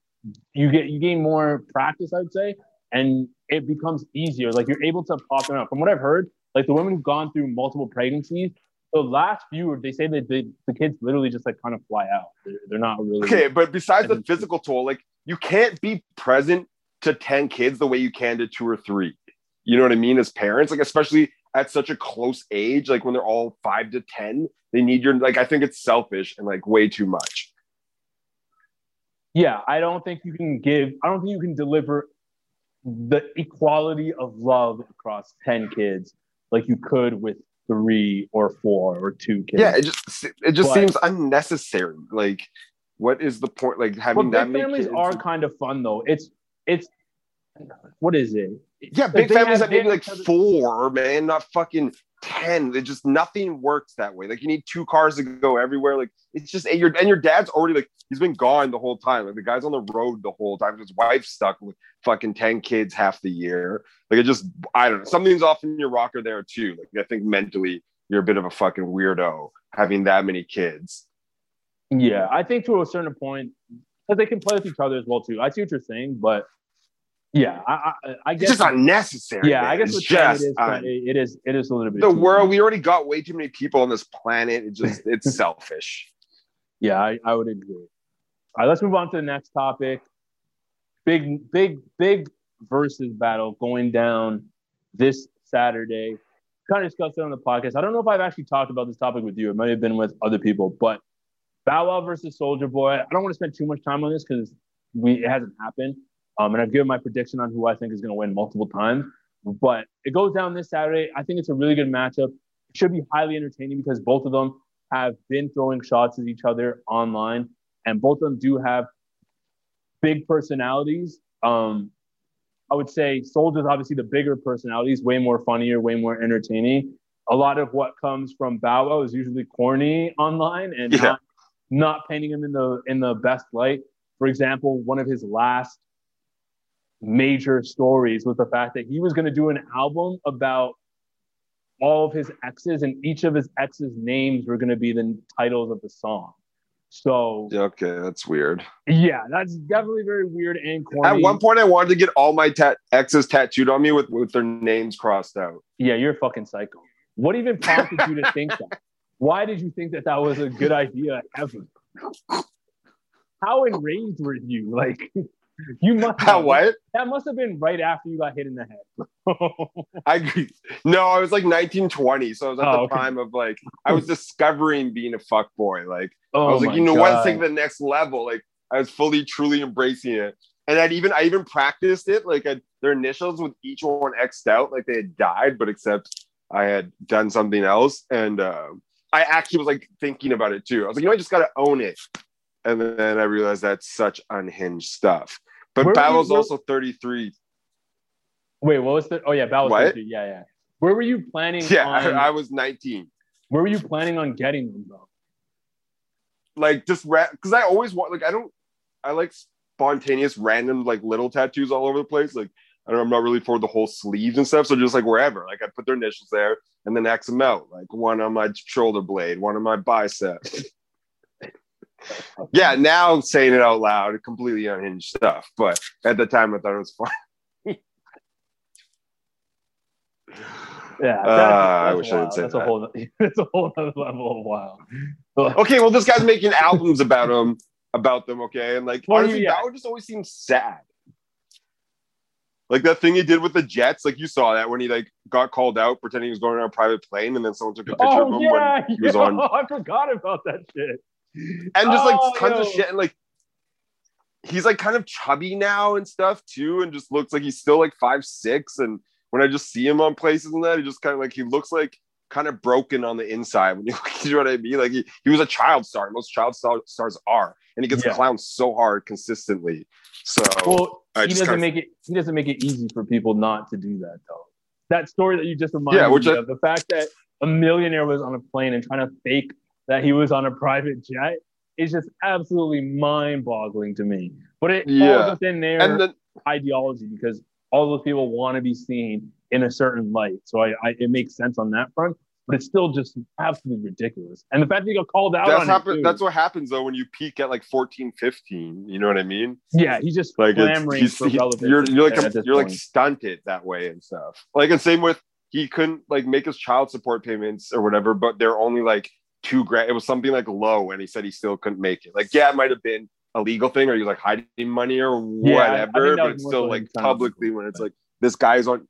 you get you gain more practice, I'd say, and it becomes easier. Like you're able to pop them out. From what I've heard, like the women who've gone through multiple pregnancies, the last few, they say that the, the kids literally just like kind of fly out. They're, they're not really. Okay, but besides the physical toll, like you can't be present to 10 kids the way you can to two or three. You know what I mean? As parents, like especially at such a close age, like when they're all five to 10, they need your like I think it's selfish and like way too much. Yeah, I don't think you can give. I don't think you can deliver the equality of love across ten kids like you could with three or four or two kids. Yeah, it just it just But- seems unnecessary. Like, what is the point? Like having that big many families are kind of fun though. It's it's what is it? Yeah, big families have- maybe like four, man, not fucking ten. It just nothing works that way. Like you need two cars to go everywhere. Like it's just and your and your dad's already like he's been gone the whole time. Like the guy's on the road the whole time. His wife's stuck with fucking ten kids half the year. Like it just I don't know. Something's off in your rocker there too. Like I think mentally you're a bit of a fucking weirdo having that many kids. Yeah, I think to a certain point, because they can play with each other as well too. I see what you're saying, but yeah, I I, I It's guess just unnecessary. Yeah, man. I guess it's just it is, un- it is it is a little bit the world. much. We already got way too many people on this planet. It just it's *laughs* selfish. Yeah, I, I would agree. All right, let's move on to the next topic. Big, big, big versus battle going down this Saturday. Kind of discussed it on the podcast. I don't know if I've actually talked about this topic with you. It might have been with other people, but Bow Wow versus Soulja Boy. I don't want to spend too much time on this because we it hasn't happened. Um, and I've given my prediction on who I think is going to win multiple times. But it goes down this Saturday. I think it's a really good matchup. It should be highly entertaining because both of them have been throwing shots at each other online, and both of them do have big personalities. Um, I would say Soulja's obviously the bigger personality. personalities, way more funnier, way more entertaining. A lot of what comes from Bow Wow is usually corny online and Yeah. not, not painting him in the in the best light. For example, one of his last major stories was the fact that he was going to do an album about all of his exes, and each of his exes' names were going to be the titles of the song. So okay, that's weird. yeah, that's definitely very weird and corny. At one point, I wanted to get all my tat- exes tattooed on me with, with their names crossed out. yeah, you're a fucking psycho. What even prompted you to think that? *laughs* Why did you think that that was a good idea ever? How enraged were you? Like, *laughs* You must How *laughs* what? That must have been right after you got hit in the head. *laughs* I agree. No, I was like 1920, so I was at Oh, the okay. prime of like I was discovering being a fuck boy. Like I Oh was like, you know what? Take the next level. Like I was fully, truly embracing it. And I'd even I even practiced it. Like i their initials with each one xed out, like they had died, but except I had done something else. And uh, I actually was like thinking about it too. I was like, you know, I just gotta own it. And then I realized that's such unhinged stuff. But Where were you- where- also 33. Wait, what was the? Oh yeah, Battle What? Station. Yeah, yeah. Where were you planning? Yeah, on, I, I was 19. Where were you planning on getting them though? like just because I always want like I don't I like spontaneous random like little tattoos all over the place. Like I don't, I'm not really for the whole sleeves and stuff. So just like wherever, like I put their initials there and then X them out. Like one on my shoulder blade, one on my bicep. Yeah, now saying it out loud, completely unhinged stuff. But at the time, I thought it was fun. *laughs* Yeah, Uh, I wish I didn't say that's that. a whole. *laughs* That's a whole other level of wild. *laughs* okay, well, this guy's making albums about him, about them. Okay, and like Well, honestly, yeah. that would just always seem sad. Like that thing he did with the Jets, like you saw that when he like got called out pretending he was going on a private plane, and then someone took a picture of Oh him yeah, when he was yo, on, I forgot about that shit. And just like Oh, tons of shit, and like he's like kind of chubby now and stuff too, and just looks like he's still like five six. And when I just see him on places and that, he just kind of like he looks like kind of broken on the inside. When *laughs* you, you know what I mean? Like he, he was a child star. Most child star, stars are, and he gets Yeah. clowned so hard consistently. So Well, I he just doesn't make it. He doesn't make it easy for people not to do that, though. That story that you just reminded Yeah, me I- of, the fact that a millionaire was on a plane and trying to fake that he was on a private jet is just absolutely mind-boggling to me. But it Yeah. falls within their and then ideology because all those people want to be seen in a certain light. So I, I it makes sense on that front, but it's still just absolutely ridiculous. And the fact that he got called out that's on happen, that's what happens though when you peak at like 14 15 you know what i mean yeah, he's just like clamoring he's, for he- you're, you're like a, you're like stunted that way and stuff like and same with he couldn't like make his child support payments or whatever but they're only like two grand it was something like low and he said he still couldn't make it like yeah it might have been a legal thing or he was like hiding money or Yeah, I- I think whatever that but it's still like him trying to- publicly when it's like this guy's on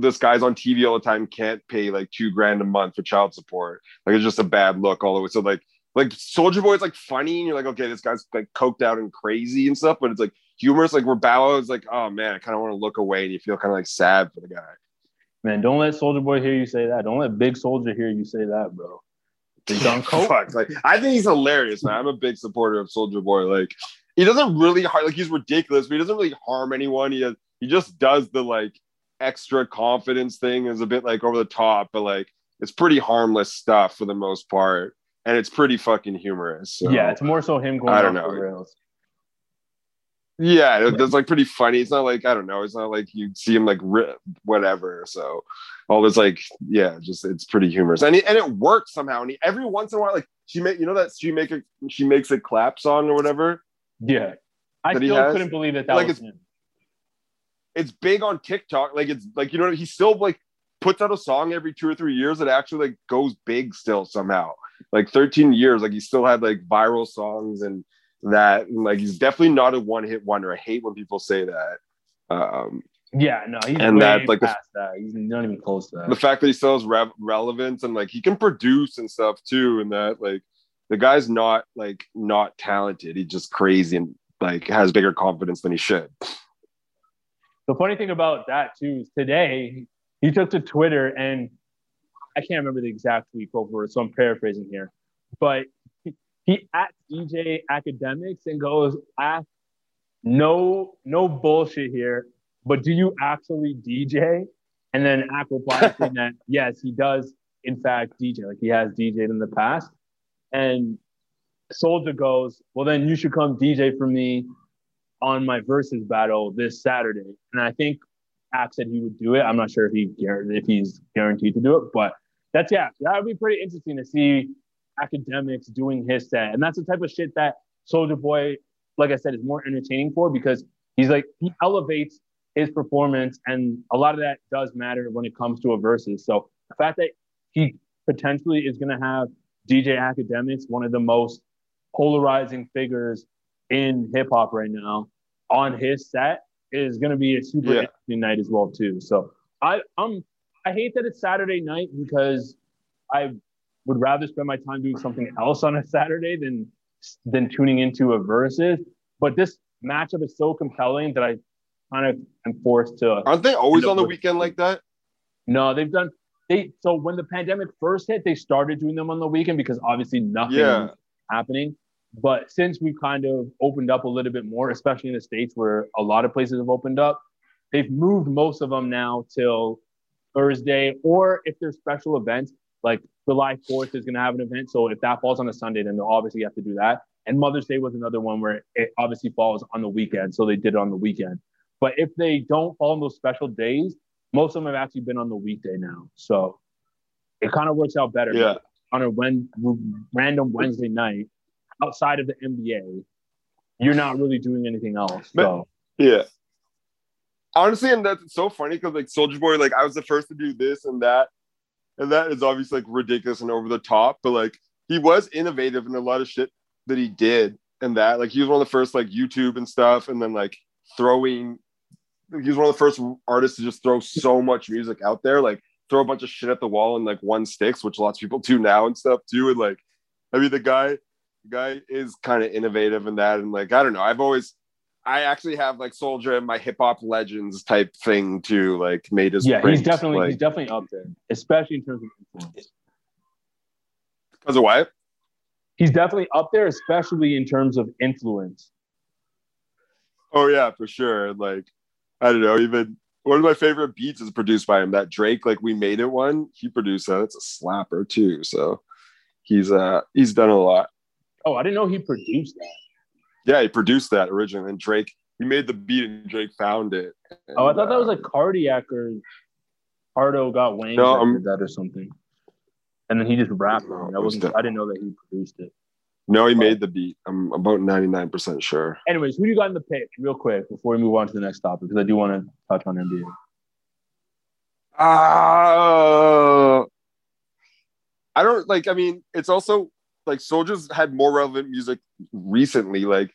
this guy's on TV all the time can't pay like two grand a month for child support. Like it's just a bad look all the way. So like like Soulja Boy is like funny and you're like, okay, this guy's like coked out and crazy and stuff, but it's like humorous. Like where Bow is like, oh man, I kind of want to look away and you feel kind of like sad for the guy. Man, don't let Soulja Boy hear you say that. Don't let Big Soulja hear you say that, bro. He's on coke. Fuck, like I think he's hilarious, man. I'm a big supporter of Soulja Boy. Like he doesn't really har like he's ridiculous, but he doesn't really harm anyone. He has, he just does the like extra confidence thing is a bit like over the top, but like it's pretty harmless stuff for the most part, and it's pretty fucking humorous. So. Yeah, it's more so him going I don't know. rails. Yeah, it- it's like pretty funny. It's not like I don't know. It's not like you see him like ri- whatever. So all this like yeah, just it's pretty humorous and it, and it works somehow. And he, every once in a while, like she make you know that she make a she makes a clap song or whatever. Yeah. I still couldn't believe that that Like was it's- him. It's big on TikTok. Like it's like you know he still like puts out a song every two or three years that actually like goes big still somehow. Like 13 years, like he still had like viral songs and that. And, like he's definitely not a one hit wonder. I hate when people say that. Um, Yeah, no, he's And way that's, like, the- past that. He's not even close to that. the fact that he still has rev- relevance and like he can produce and stuff too and that like the guy's not like not talented he's just crazy and like has bigger confidence than he should The funny thing about that too is today he took to Twitter and I can't remember the exact for it, so I'm paraphrasing here, but he at DJ Akademiks and goes, "Ask no no bullshit here, but do you actually DJ?" And then Ak replies *laughs* saying that yes, he does in fact DJ, like he has DJed in the past, and Soulja goes, "Well, then you should come DJ for me on my versus battle this Saturday. And I think Ak said he would do it. I'm not sure if he guar- if he's guaranteed to do it, but that's yeah, that would be pretty interesting to see Akademiks doing his set. And that's the type of shit that Soulja Boy, like I said, is more entertaining for because he's like he elevates his performance, and a lot of that does matter when it comes to a versus. So the fact that he potentially is going to have DJ Akademiks, one of the most polarizing figures in hip hop right now, on his set is going to be a super Yeah. interesting night as well too. So I I'm I hate that it's Saturday night because I would rather spend my time doing something else on a Saturday than than tuning into a versus. But this matchup is so compelling that I kind of am forced to. Aren't they always on the weekend like that? No, they've done they. So when the pandemic first hit, they started doing them on the weekend because obviously nothing Yeah. was happening. But since we've kind of opened up a little bit more, especially in the states where a lot of places have opened up, they've moved most of them now till Thursday, or if there's special events like July 4th is going to have an event. So if that falls on a Sunday, then they'll obviously have to do that. And Mother's Day was another one where it obviously falls on the weekend, so they did it on the weekend. But if they don't fall on those special days, most of them have actually been on the weekday now. So it kind of works out better. Yeah. On a when, random Wednesday night, outside of the NBA, you're not really doing anything else. So Yeah. Honestly, and that's so funny because like Soulja Boy, like I was the first to do this and that, and that is obviously like ridiculous and over the top, but like he was innovative in a lot of shit that he did and that. Like he was one of the first like YouTube and stuff, and then like throwing he was one of the first artists to just throw so much music out there, like throw a bunch of shit at the wall and like one sticks, which lots of people do now and stuff too. And like, I mean, the guy, the guy is kind of innovative in that. And like, I don't know, I've always, I actually have like Soulja and my hip hop legends type thing too, like made his yeah, he's definitely like, he's definitely up there, especially in terms of influence. because of what? He's definitely up there, especially in terms of influence. Oh yeah, for sure. Like, I don't know, even one of my favorite beats is produced by him. That Drake, like we made it one, he produced that. It's a slapper too. So he's uh he's done a lot. Oh, I didn't know he produced that. Yeah, he produced that originally, and Drake he made the beat and Drake found it. Oh, I thought that was like Cardiac or Cardo Got Wings No, that did that or something. And then he just rapped on it. I was wasn't I didn't know that he produced it. No, he made the beat. I'm about 99% sure. Anyways, who do you got in the pick, real quick, before we move on to the next topic? Because I do want to touch on NBA. Uh, I don't like, I mean, it's also like Soulja's had more relevant music recently. Like,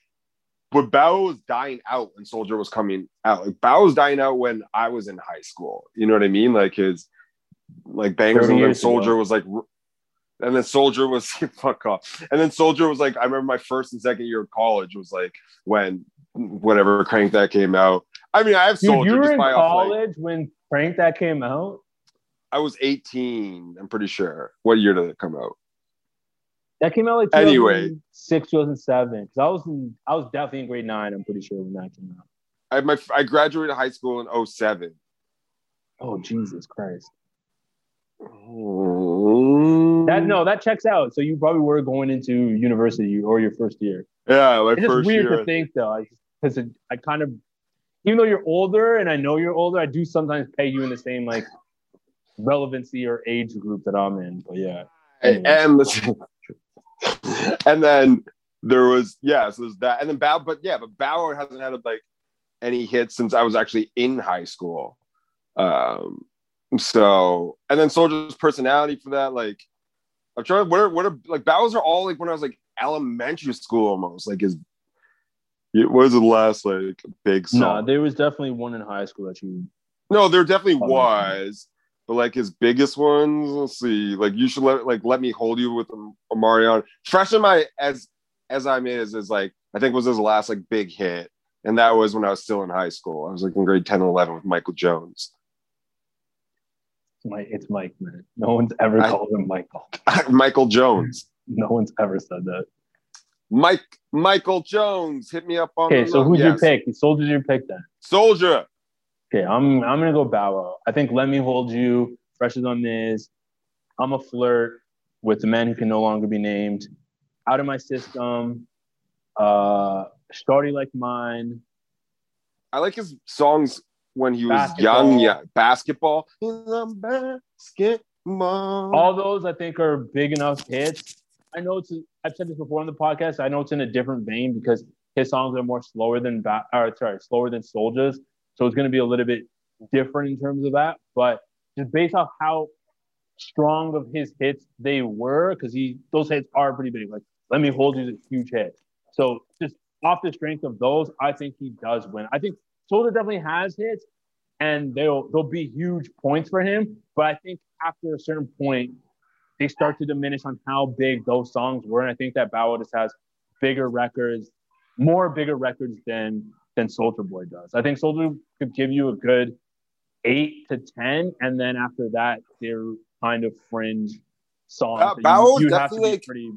but Bow was dying out when Soulja was coming out. Like, Bow was dying out when I was in high school. You know what I mean? Like, his, like, Bangers and then Soulja ago. was like, and then Soulja was *laughs* fuck off. And then Soulja was like, I remember my first and second year of college was like when whatever crank that came out. I mean, I have Dude, Soulja you were just in by off, like, college when Crank That came out? I was 18, I'm pretty sure. What year did it come out? That came out like Anyway. 2006, 2007. Because I was in, I was definitely in grade nine. I'm pretty sure when that came out. I my I graduated high school in 07. Oh Jesus Christ! That no, that checks out. So you probably were going into university or your first year. Yeah, my It's just first weird year. to think though, because I kind of, even though you're older and I know you're older, I do sometimes pay you in the same like relevancy or age group that I'm in. But yeah, and and, *laughs* and then there was yeah, so there's that, and then Bow, but yeah, but Bauer hasn't had like any hits since I was actually in high school. Um, so and then Soulja's personality for that, like I'm trying. What are what are like Bowers are all like when I was like elementary school almost like his. What was the last like big song? no, there was definitely one in high school that you. No, there definitely Oh, was, but like his biggest ones. Let's see. Like you should let like let me hold you with Omarion. Fresh in my as as I'm is is like I think was his last like big hit, and that was when I was still in high school. I was like in grade 10 and 11 with Michael Jones. It's Mike, it's Mike, man. No one's ever I- called him Michael. *laughs* Michael Jones. No one's ever said that. Mike Michael Jones hit me up on. Okay, the so who's your yes. pick? Soulja's your pick then. Soulja. Okay, I'm I'm gonna go Bow Wow. I think Let Me Hold You, Fresh Azimiz. I'm a flirt with the man who can no longer be named. Out of my system. Uh Shortie Like Mine. I like his songs when he was Basketball. young. Yeah, basketball. Basketball. All those I think are big enough hits. I know it's I've said this before on the podcast. I know it's in a different vein because his songs are more slower than ba- or sorry, slower than Soulja's. So it's gonna be a little bit different in terms of that. But just based off how strong of his hits they were, because he those hits are pretty big. Like Let Me Hold You is a huge hit. So just off the strength of those, I think he does win. I think Soulja definitely has hits, and they'll they'll be huge points for him. But I think after a certain point, they start to diminish on how big those songs were. And I think that Bow just has bigger records, more bigger records than than Soulja Boy does. I think Soulja could give you a good eight to ten, and then after that, they're kind of fringe songs. Uh, Bow Wow you, is you have to be definitely, pretty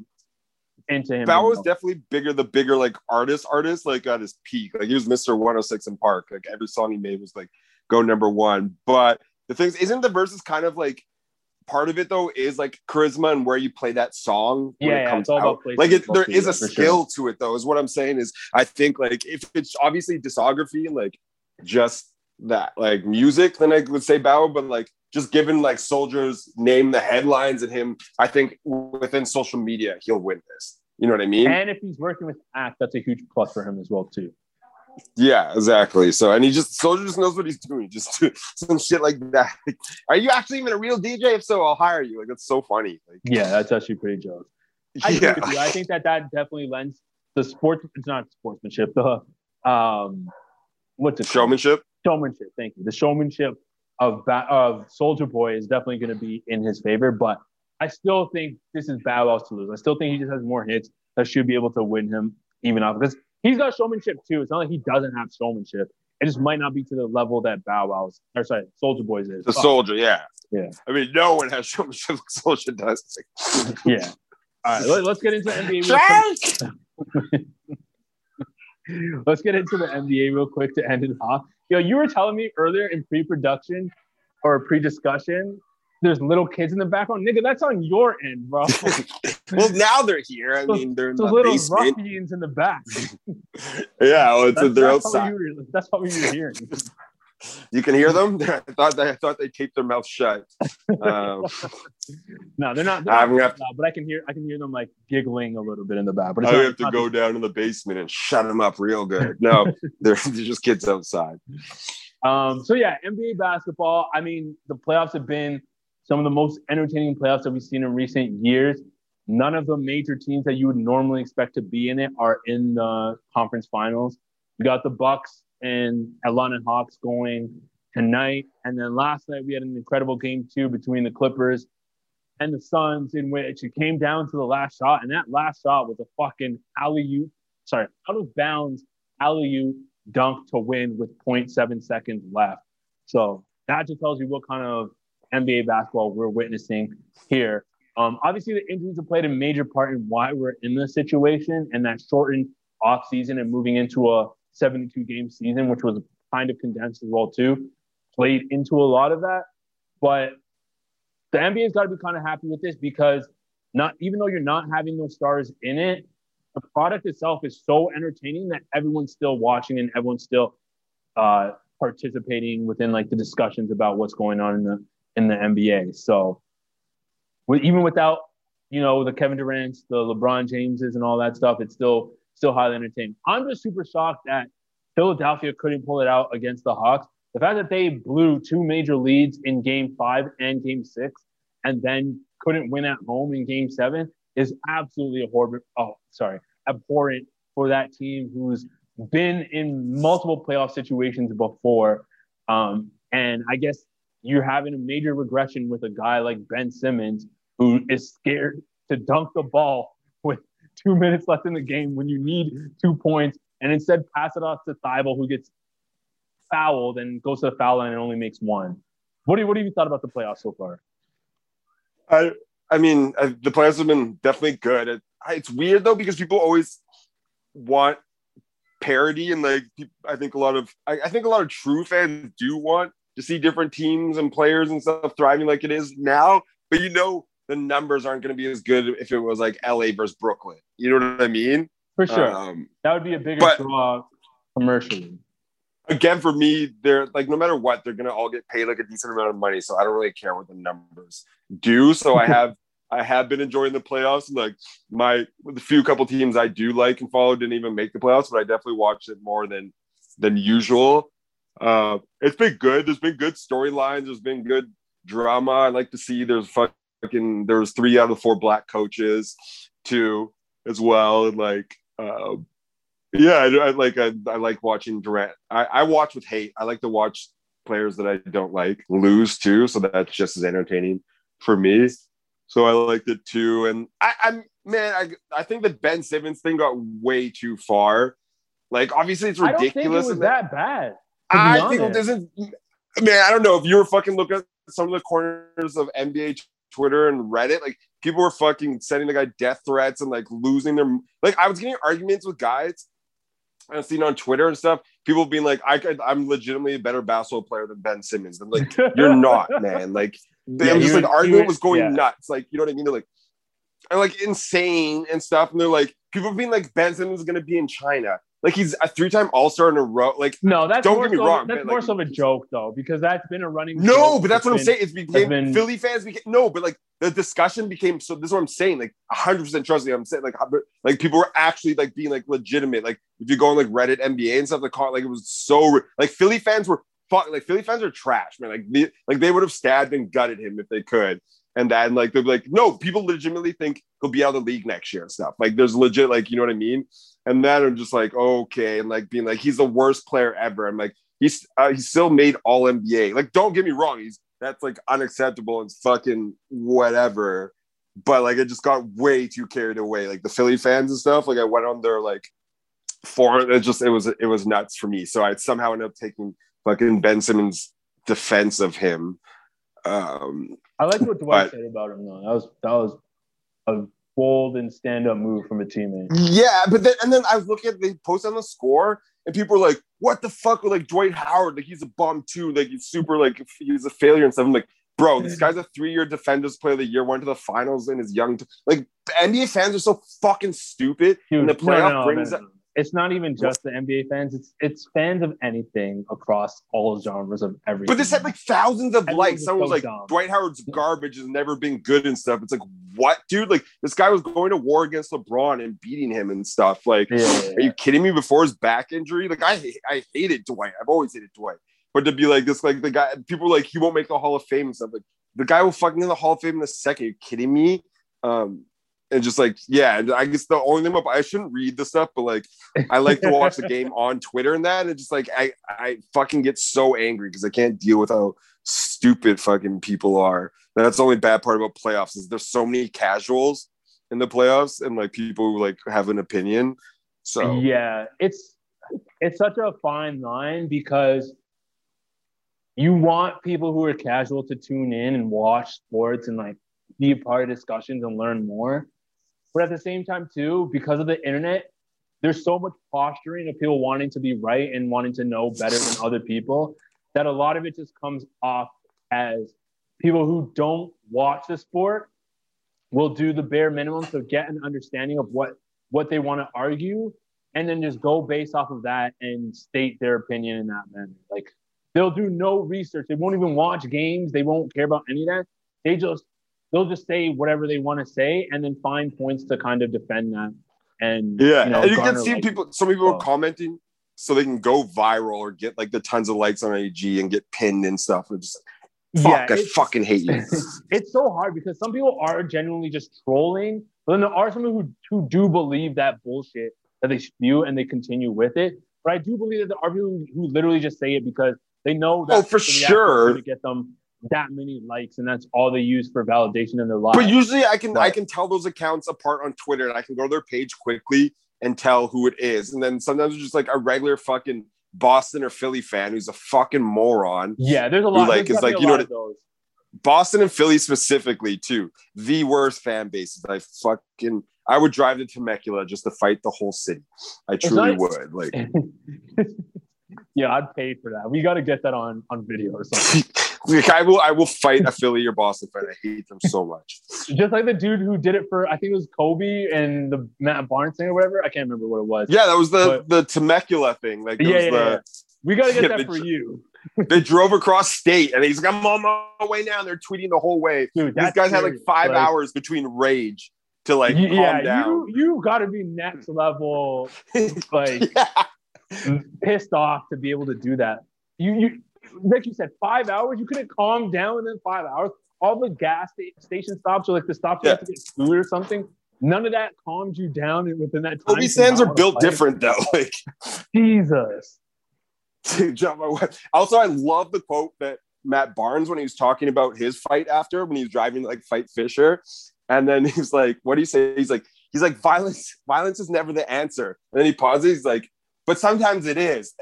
into him. Bow was definitely bigger, the bigger like artist, artist like at his peak. Like he was Mr. 106 & Park. Like every song he made was like go number one. But the things isn't the verses kind of like part of it though is like charisma and where you play that song when Yeah, it comes it's all about out. Like it, there is a skill to it though. Is what I'm saying is I think like if it's obviously discography like just that like music, then I would say Bow. But like just given like Soulja's name the headlines and him, I think within social media he'll win this. You know what I mean? And if he's working with Ak, that's a huge plus for him as well too. Yeah, exactly. So, and he just Soulja just knows what he's doing. Just do *laughs* some shit like that. Like, *laughs* Are you actually even a real DJ? If so, I'll hire you. Like that's so funny. Like, Yeah, that's actually pretty joke. I yeah. I think that that definitely lends the sports. It's not sportsmanship. The *laughs* um, what's it? called? showmanship. Showmanship. Thank you. The showmanship of of Soulja Boy is definitely going to be in his favor, but I still think this is Bow Wow's to lose. I still think he just has more hits that should be able to win him even off because he's got showmanship too. It's not like he doesn't have showmanship. It just might not be to the level that Bow Wow's or sorry, Soulja Boy's is. The Soulja. Yeah. Yeah. I mean, no one has showmanship like Soulja does. *laughs* Yeah. All right, let, us get into NBA. *laughs* Let's get into the NBA real quick to end it off. Yo, you were telling me earlier in pre-production or pre-discussion, there's little kids in the background. Nigga, that's on your end, bro. *laughs* well, now they're here. I Those- mean, they're in the little basement. ruffians in the back. *laughs* Yeah, well, it's, That's, they're that's, outside. What were, that's what we were hearing. *laughs* You can hear them. *laughs* I thought they I thought they taped their mouth shut. Um, *laughs* No, they're not. They're I'm not gonna have loud, but I can hear. I can hear them like giggling a little bit in the back. But I not, have to go down to the basement and shut them up real good. No, *laughs* they're, they're just kids outside. Um, so yeah, NBA basketball. I mean, the playoffs have been some of the most entertaining playoffs that we've seen in recent years. None of the major teams that you would normally expect to be in it are in the conference finals. You got the Bucks and Atlanta Hawks going tonight, and then last night we had an incredible game two between the Clippers and the Suns, in which it came down to the last shot, and that last shot was a fucking alley oop, sorry, out of bounds alley oop dunk to win with 0.7 seconds left. So that just tells you what kind of NBA basketball we're witnessing here. Um, obviously, the injuries have played a major part in why we're in this situation and that shortened off season and moving into a 72 game season, which was kind of condensed as well too, played into a lot of that. But the NBA's got to be kind of happy with this because not even though you're not having those stars in it, the product itself is so entertaining that everyone's still watching and everyone's still uh, participating within like the discussions about what's going on in the in the NBA. So, even without you know the Kevin Durant's, the LeBron Jameses, and all that stuff, it's still still highly entertaining. I'm just super shocked that Philadelphia couldn't pull it out against the Hawks. The fact that they blew two major leads in Game Five and Game Six, and then couldn't win at home in Game Seven is absolutely abhorrent. Oh, sorry, abhorrent for that team who's been in multiple playoff situations before. Um, and I guess you're having a major regression with a guy like Ben Simmons who is scared to dunk the ball *laughs* with two *laughs* minutes left in the game when you need two points, and instead pass it off to Thibault who gets fouled and goes to the foul line and only makes one. What do you, what have you thought about the playoffs so far? I I mean, I, the playoffs have been definitely good. It, it's weird though because people always want parity, and like I think a lot of I, I think a lot of true fans do want to see different teams and players and stuff thriving like it is now. But you know, the numbers aren't going to be as good if it was like LA versus Brooklyn. You know what I mean? For sure, Um, that would be a bigger but- draw commercially. again for me they're like no matter what they're gonna all get paid like a decent amount of money so i don't really care what the numbers do. So i *laughs* have i have been enjoying the playoffs and like my the few couple teams i do like and follow didn't even make the playoffs but i definitely watched it more than than usual. Uh it's been good. There's been good storylines. There's been good drama. I like to see. There's fucking there was three out of four black coaches too as well and like uh Yeah, I, I like I, I like watching Durant. I, I watch with hate. I like to watch players that I don't like lose too, so that's just as entertaining for me. So I liked it too. And I, I'm man, I I think the Ben Simmons thing got way too far. Like obviously it's I don't think it ridiculous. was and that bad. I think it doesn't Man, I don't know if you were fucking looking at some of the corners of NBA Twitter and Reddit, like people were fucking sending the guy death threats and like losing their like. I was getting arguments with guys I've seen on Twitter and stuff. People being like, "I could, I'm legitimately a better basketball player than Ben Simmons." I'm like, "You're not, *laughs* man." Like, they Yeah, I'm just like would- argument was going yeah. nuts. Like, you know what I mean? They're like, are like insane and stuff, and they're like, people being like, Ben Simmons is gonna be in China. Like he's a three-time All-Star in a row. Like, No, that's Don't get me so, wrong, That's man, more like- so of a joke though, because that's been a running. No, but that's what I'm saying. It's became been- Philly fans became no, but like the discussion became so. This is what I'm saying. Like 100 percent trust me. I'm saying like how- like people were actually like being like legitimate. Like if you go on like Reddit NBA and stuff, like like it was so like Philly fans were fuck like Philly fans are trash, man. Like they, like they would have stabbed and gutted him if they could. And then like they're like, no, people legitimately think he'll be out of the league next year and stuff. Like there's legit like you know what I mean. And then I'm just like okay, and like being like he's the worst player ever. I'm like he's uh, he still made all NBA. Like don't get me wrong, he's that's like unacceptable and fucking whatever. But like it just got way too carried away. Like the Philly fans and stuff. Like I went on their like forum. It just it was it was nuts for me. So I somehow ended up taking fucking Ben Simmons' defense of him. Um, I like what Dwight But- said about him though. That was that was a bold and stand-up move from a teammate. Yeah, but then and then I was looking at the post on the score, and people were like, "What the fuck?" With like Dwight Howard, like he's a bum too, like he's super like he's a failure and stuff. I'm like, bro, this guy's a three-year defenders player of the year, went to the finals in his young. T- like NBA fans are so fucking stupid, and the Dude, playoff no, no, brings no, up. no. It's not even just the NBA fans. It's it's fans of anything across all genres of everything. But this had like thousands of likes. was Someone was so like, dumb. Dwight Howard's garbage has never been good and stuff. It's like, what, dude? Like, this guy was going to war against LeBron and beating him and stuff. Like, Yeah, yeah, are you kidding me? Before his back injury, like, I I hated Dwight. I've always hated Dwight. But to be like this, like the guy, people were like he won't make the Hall of Fame and stuff. Like, the guy will fucking in the Hall of Fame in a second. Are you kidding me? Um, and just like, yeah, I guess the only thing I shouldn't read the stuff, but like, I like to watch the game on Twitter and that. And just like, I I fucking get so angry because I can't deal with how stupid fucking people are. And that's the only bad part about playoffs is there's so many casuals in the playoffs and like people who like have an opinion. So yeah, it's it's such a fine line because you want people who are casual to tune in and watch sports and like be a part of discussions and learn more. But at the same time, too, because of the internet, there's so much posturing of people wanting to be right and wanting to know better than other people that a lot of it just comes off as people who don't watch the sport will do the bare minimum to get an understanding of what what they want to argue and then just go based off of that and state their opinion in that manner. Like they'll do no research. They won't even watch games. They won't care about any of that. They just they'll just say whatever they want to say and then find points to kind of defend that and yeah, you know, and you can see like, people. Some people are oh. commenting so they can go viral or get like the tons of likes on IG and get pinned and stuff. And just fuck, Yeah, I it's- fucking hate you. *laughs* it's so hard because some people are genuinely just trolling, but then there are some who, who do believe that bullshit that they spew and they continue with it. But I do believe that there are people who, who literally just say it because they know oh, that Oh, for sure. gonna get them that many likes, and that's all they use for validation in their lives. But usually I can I can tell those accounts apart on Twitter and I can go to their page quickly and tell who it is. And then sometimes it's just like a regular fucking Boston or Philly fan who's a fucking moron. yeah, there's a Who, lot. like, is like, you know what. Boston and Philly specifically too, the worst fan bases. I fucking I would drive to Temecula just to fight the whole city. I truly not- would. Like *laughs* yeah, I'd pay for that. We got to get that on on video or something. *laughs* like, *laughs* I will I will fight a Philly or Boston fan. I hate them so much. Just like the dude who did it for, I think it was Kobe and the Matt Barnes thing or whatever. I can't remember what it was. Yeah, that was the But- the Temecula thing. Like, yeah, was yeah, the, yeah. We got to *laughs* get Yeah, that the for you. *laughs* they drove across state and he's like, I'm on my way now. And they're tweeting the whole way. Dude, These guys had like five Like, hours between rage to like y- calm yeah, down. you you got to be next level, like Yeah. pissed off to be able to do that. You you like you said, five hours. You couldn't calm down within five hours. All the gas station stops or like the stops you have to get food or something. None of that calmed you down within that time. Kobe stands are built different though. *laughs* Like Jesus. to jump my way. Also, I love the quote that Matt Barnes when he was talking about his fight after when he was driving like fight Fisher, and then he's like, "What do you say?" He's like, "He's like violence. Violence is never the answer." And then he pauses. He's like, "But sometimes it is." *laughs* *laughs*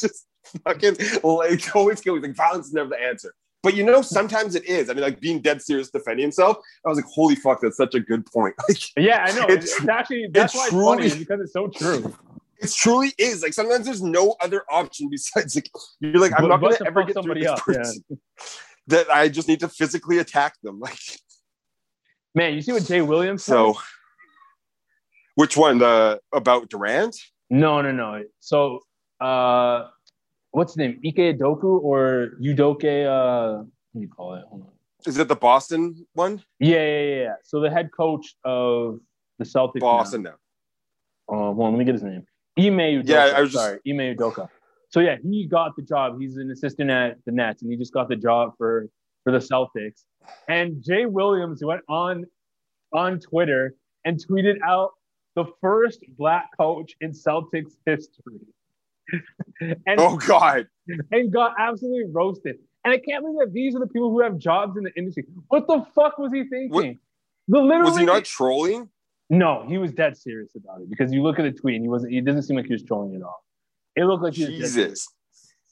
Just fucking like *laughs* always kill. He's like, "Violence is never the answer." But you know, sometimes it is. I mean, like being dead serious defending himself. I was like, "Holy fuck, that's such a good point." Like, Yeah, I know. It's, it's actually that's it why it's truly- funny because it's so true. it truly is. Like sometimes there's no other option besides like you're like, I'm But- not gonna to ever get through somebody this up, yeah. person. That I just need to physically attack them. Like Man, you see what Jay Williams so. Which one? The about Durant? No, no, no. So uh what's his name? Ike Doku or Udoke uh what do you call it? Hold on. Is it the Boston one? Yeah, yeah, yeah, yeah. So the head coach of the Celtics. Boston now. now. Uh, well, let me get his name. Ime Udoka. Yeah, I was just- sorry, Ime Udoka. So yeah, he got the job. He's an assistant at the Nets, and he just got the job for for the Celtics. And Jay Williams went on on Twitter and tweeted out the first black coach in Celtics history. *laughs* and, Oh God! and got absolutely roasted. And I can't believe that these are the people who have jobs in the industry. What the fuck was he thinking? The literally Was he not trolling? no, he was dead serious about it because you look at the tweet and he wasn't. He doesn't seem like he was trolling at all. It looked like he was. Jesus.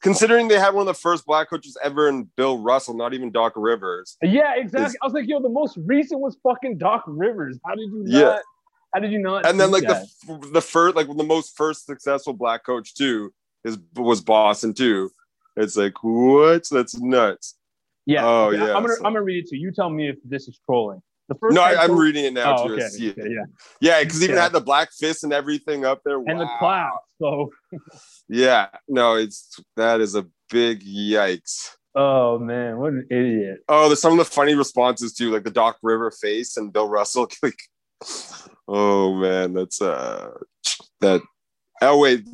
Considering they had one of the first black coaches ever in Bill Russell, not even Doc Rivers. Yeah, exactly. Is- I was like, yo, the most recent was fucking Doc Rivers. How did you not? Yeah. How did you not? And then like that? the the first like the most first successful black coach too is was Boston too. It's like what? That's nuts. yeah. oh, okay, yeah, I'm gonna so- I'm gonna read it to you. You tell me if this is trolling. The first No, I, I'm coach- reading it now Oh, too. okay, yeah, okay, yeah. yeah, because even Yeah. had the black fist and everything up there. And the Wow. clap. So, Yeah, no, it's that is a big yikes. oh man, what an idiot. Oh, there's some of the funny responses too, like the Doc River face and Bill Russell. *laughs* Like, oh man, that's uh that. Oh wait,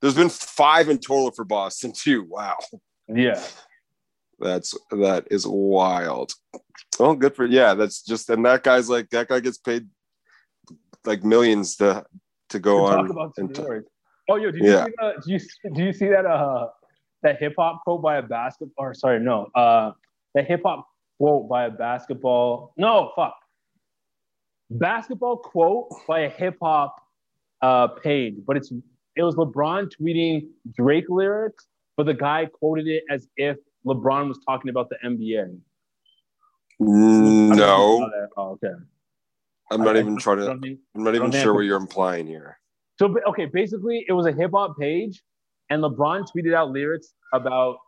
there's been five in total for Boston too. Wow, Yeah. that's that is wild. Oh, good for yeah. That's just and that guy's like that guy gets paid like millions to to go To on. talk about and t- Oh, yo, do you, Yeah. see the, do you do you see that uh that hip hop quote by a basketball? Or sorry, no, uh, that hip hop quote by a basketball. No, fuck. Basketball quote by a hip hop uh page, but it's it was LeBron tweeting Drake lyrics, but the guy quoted it as if LeBron was talking about the NBA. I don't know if you no. Oh, okay. I'm not even trying to. I'm not even don't think I sure what you're implying here. So okay, basically, it was a hip hop page, and LeBron tweeted out lyrics about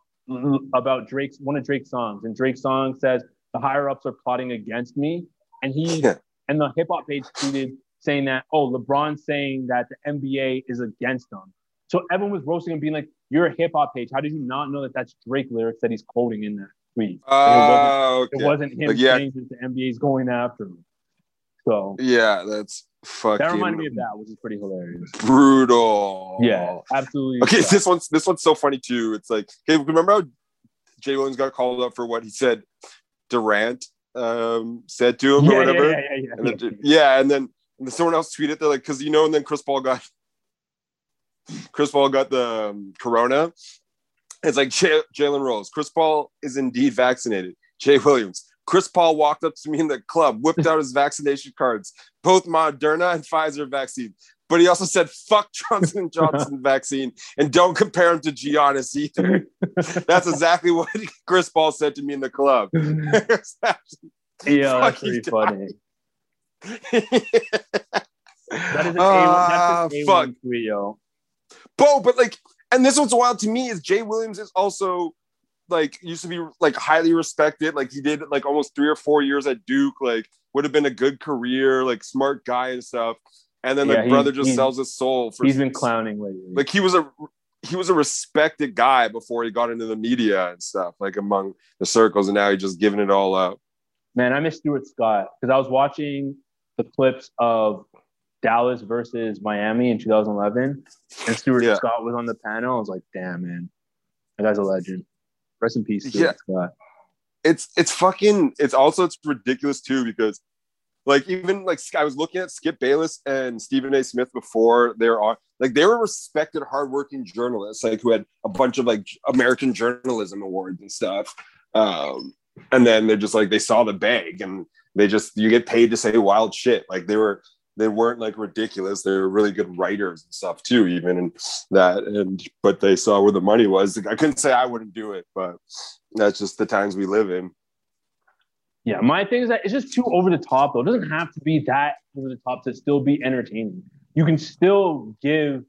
about Drake's one of Drake's songs, and Drake's song says the higher ups are plotting against me, and he *laughs* Yeah. And the hip hop page tweeted saying that oh LeBron saying that the NBA is against them. So everyone was roasting him, being like, "You're a hip hop page. How did you not know that that's Drake lyrics that he's quoting in that tweet? And Oh, it wasn't, okay. it wasn't him Like, yeah. saying that the NBA is going after him. So Yeah, that's fucking that reminded me of that, which is pretty hilarious. brutal. Yeah, absolutely. Okay, this one's this one's so funny too. It's like, hey, remember how Jay Williams got called up for what he said Durant um, said to him yeah, or whatever? Yeah, yeah, yeah, And yeah. then, yeah, and then and then someone else tweeted, they're like, because you know, and then Chris Paul got *laughs* Chris Paul got the um, corona. It's like J- Jalen Rose. Chris Paul is indeed vaccinated. Jay Williams. Chris Paul walked up to me in the club, whipped out his vaccination cards, both Moderna and Pfizer vaccine. But he also said, "Fuck Johnson *laughs* Johnson vaccine, and don't compare him to Giannis either." *laughs* That's exactly what *laughs* Chris Paul said to me in the club. Yeah, that's pretty funny. That is an Ah, A1, that's an fuck. A1 tweet, yo. Bo, but like, and this what's wild to me is Jay Williams is also like used to be like highly respected. Like he did like almost three or four years at Duke. Like would have been a good career, like smart guy and stuff. And then Yeah, the brother just sells his soul for He's been clowning lately. like he was a he was a respected guy before he got into the media and stuff, like among the circles, and now he's just giving it all up. Man, I miss Stuart Scott because I was watching the clips of Dallas versus Miami in 2011, and Stuart Yeah. Scott was on the panel. I was like, damn, man, that guy's a legend. Rest in peace, Stuart Yeah. Scott. it's it's fucking it's also it's ridiculous too because Like even like I was looking at Skip Bayless and Stephen A. Smith before they're on. Like they were respected, hardworking journalists, like who had a bunch of like American journalism awards and stuff. Um, and then they're just like they saw the bag and they just you get paid to say wild shit. Like they were they weren't like ridiculous. They were really good writers and stuff too, even and that. And but they saw where the money was. I couldn't say I wouldn't do it, but that's just the times we live in. Yeah, my thing is that it's just too over the top though. It doesn't have to be that over the top to still be entertaining. You can still give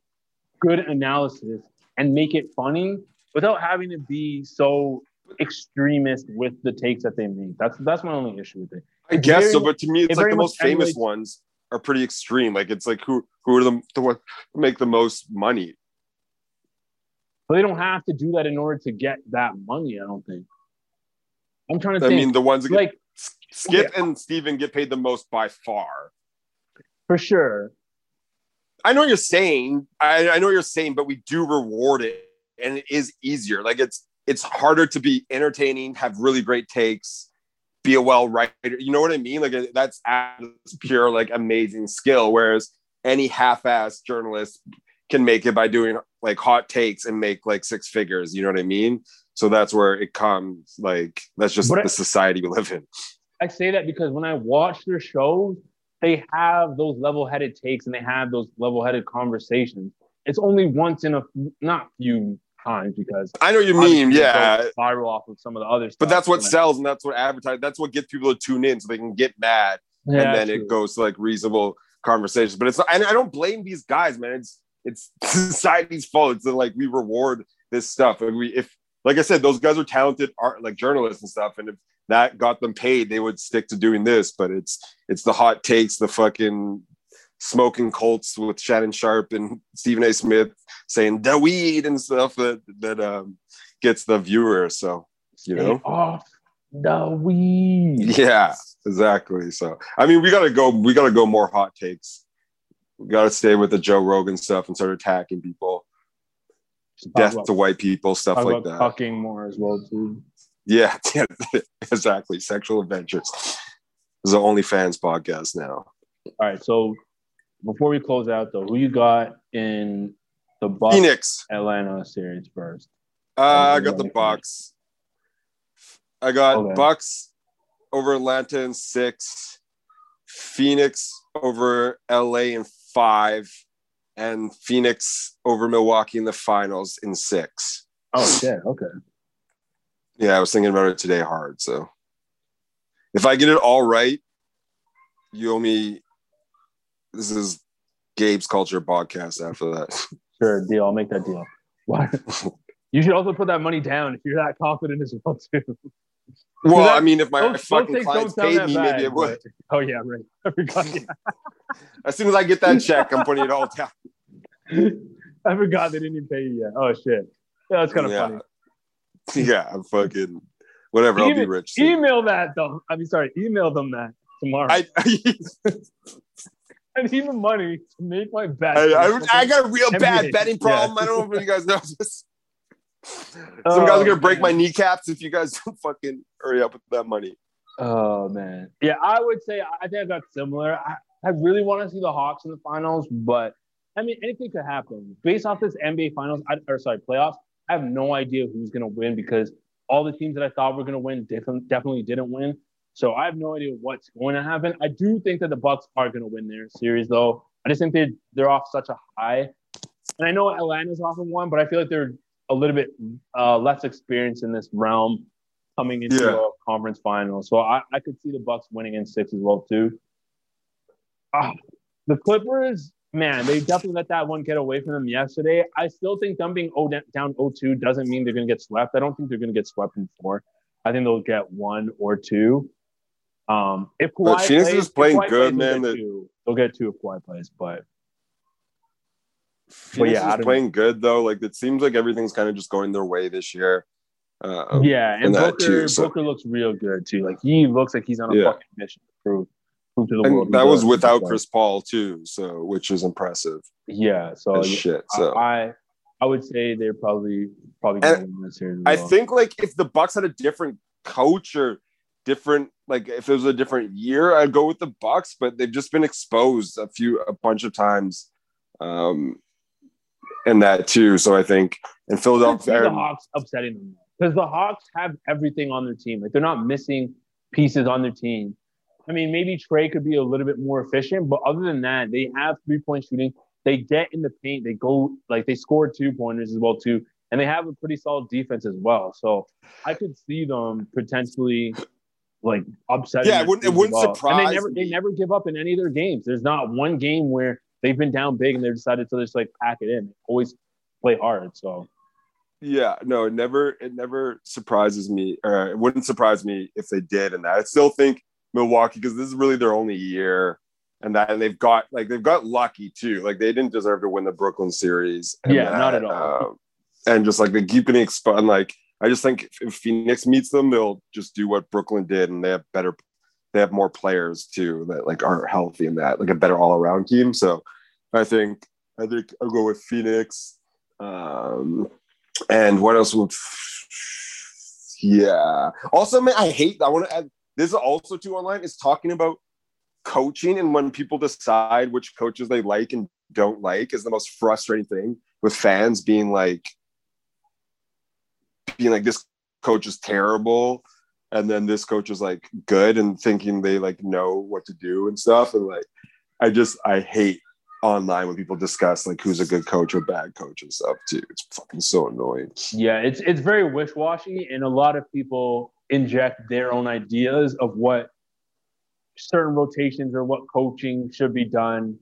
good analysis and make it funny without having to be so extremist with the takes that they make. That's that's my only issue with it. I It's guess very- so, but to me, it it's like the most famous emulates- ones are pretty extreme. Like it's like who who are the, the ones who make the most money? But they don't have to do that in order to get that money. I don't think. I'm trying to I think. mean, the ones that like Skip and Stephen get paid the most by far. for sure. I know what you're saying. I, I know what you're saying, but we do reward it, and it is easier. Like it's it's harder to be entertaining, have really great takes, be a well writer. You know what I mean? Like that's that's pure like amazing skill. Whereas any half-ass journalist can make it by doing like hot takes and make like six figures. You know what I mean? So that's where it comes. Like that's just But I- the society we live in. I say that because when I watch their shows, they have those level-headed takes and they have those level-headed conversations. It's only once in a not few times because I know you mean. Yeah, viral off of some of the other stuff. But that's what sells and that's what advertise. That's what gets people to tune in so they can get mad. Yeah, and then it goes to like reasonable conversations. But it's and I don't blame these guys, man. It's it's *laughs* society's fault. It's like we reward this stuff. And we if like I said, those guys are talented art like journalists and stuff. And if that got them paid, they would stick to doing this. But it's it's the hot takes, the fucking smoking Colts with Shannon Sharpe and Stephen A. Smith saying the weed and stuff that that um gets the viewer. So you Stay know. off the weed. Yeah, exactly. So I mean, we gotta go. We gotta go more hot takes. We gotta stay with the Joe Rogan stuff and start attacking people. Death about- to white people, stuff like that. Fucking more as well too. Yeah, *laughs* yeah, exactly. Sexual adventures. This is the OnlyFans podcast now. All right, so before we close out though, who you got in the Bucks Phoenix. Atlanta series first? Uh, I got the Bucks. I got Okay. Bucks over Atlanta in six, Phoenix over LA in five, and Phoenix over Milwaukee in the finals in six. Oh shit, okay. Yeah, I was thinking about it today hard. So if I get it all right, you owe me. This is Gabe's Culture podcast after that. *laughs* Sure, deal. I'll make that deal. Why? *laughs* you should also put that money down if you're that confident as well too. Well, that- I mean, if my those- those fucking things clients paid me, bad, maybe it would. but- Oh yeah, right. *laughs* I. Yeah. As soon as I get that *laughs* check, I'm putting it all down. *laughs* I forgot they didn't even pay you yet. Oh shit. Yeah, that's kind of Yeah. funny. *laughs* Yeah, I'm fucking whatever. I'll be rich. soon. Email that though. I mean, sorry, email them that tomorrow. I, I need the money to make my bet. I, I, I got a real bad NBA. betting Yeah. problem. I don't know if you guys know this. Some Oh, guys are oh, gonna break my kneecaps if you guys don't fucking hurry up with that money. Oh man, yeah, I would say I think I got similar. I, I really want to see the Hawks in the finals, but I mean anything could happen. Based off this NBA finals, I, or sorry, playoffs, I have no idea who's gonna win because all the teams that I thought were gonna win definitely didn't win. So I have no idea what's going to happen. I do think that the Bucks are gonna win their series though. I just think they they're off such a high, and I know Atlanta's off of one, but I feel like they're a little bit uh, less experienced in this realm coming into Yeah. a conference final. So I, I could see the Bucks winning in six as well too. Ah, the Clippers, man, they definitely let that one get away from them yesterday. I still think them being o- down 0-2 doesn't mean they're going to get swept. I don't think they're going to get swept in four. I think they'll get one or two. Um, if Kawhi But Phoenix plays, is playing if Kawhi good, plays, they'll man. get That- two. They'll get two if Kawhi plays, but Phoenix yeah, is don't playing good though. Like it seems like everything's kind of just going their way this year. Uh, yeah, and that Booker, too, so- Booker looks real good too. Like he looks like he's on a Yeah. fucking mission to prove, prove to the world. that was without Chris Paul too, so which is impressive Yeah, so as shit. So I I would say they're probably probably going to win this series. as I think like if the Bucks had a different coach or different like if it was a different year, I'd go with the Bucks, but they've just been exposed a few a bunch of times. Um and that too. So I think in Philadelphia the Hawks upsetting them because the Hawks have everything on their team. Like they're not missing pieces on their team. I mean, maybe Trae could be a little bit more efficient, but other than that, they have three point shooting. They get in the paint. They go like they score two pointers as well too, and they have a pretty solid defense as well. So I could see them potentially like upsetting. Yeah, it wouldn't, it wouldn't well. surprise. And they never me. they never give up in any of their games. There's not one game where they've been down big and they decided to just like pack it in. They always play hard. So Yeah, no, it never it never surprises me, or it wouldn't surprise me if they did. And that I still think Milwaukee because this is really their only year, and that and they've got like they've got lucky too. Like they didn't deserve to win the Brooklyn series. and Yeah, not at all. um, and just like they keep getting exposed. Like I just think if, if Phoenix meets them, they'll just do what Brooklyn did, and they have better, they have more players too that like aren't healthy in that, like a better all around team. So I think I think I'll go with Phoenix. Um, and what else would? Yeah. Also, man, I hate. I want to add. This is also too online. Is talking about coaching and when people decide which coaches they like and don't like is the most frustrating thing with fans being like being like this coach is terrible. And then this coach is like good and thinking they like know what to do and stuff. And like i just i hate online when people discuss like who's a good coach or bad coach and stuff too. It's fucking so annoying. Yeah, it's it's very wish washy, and a lot of people inject their own ideas of what certain rotations or what coaching should be done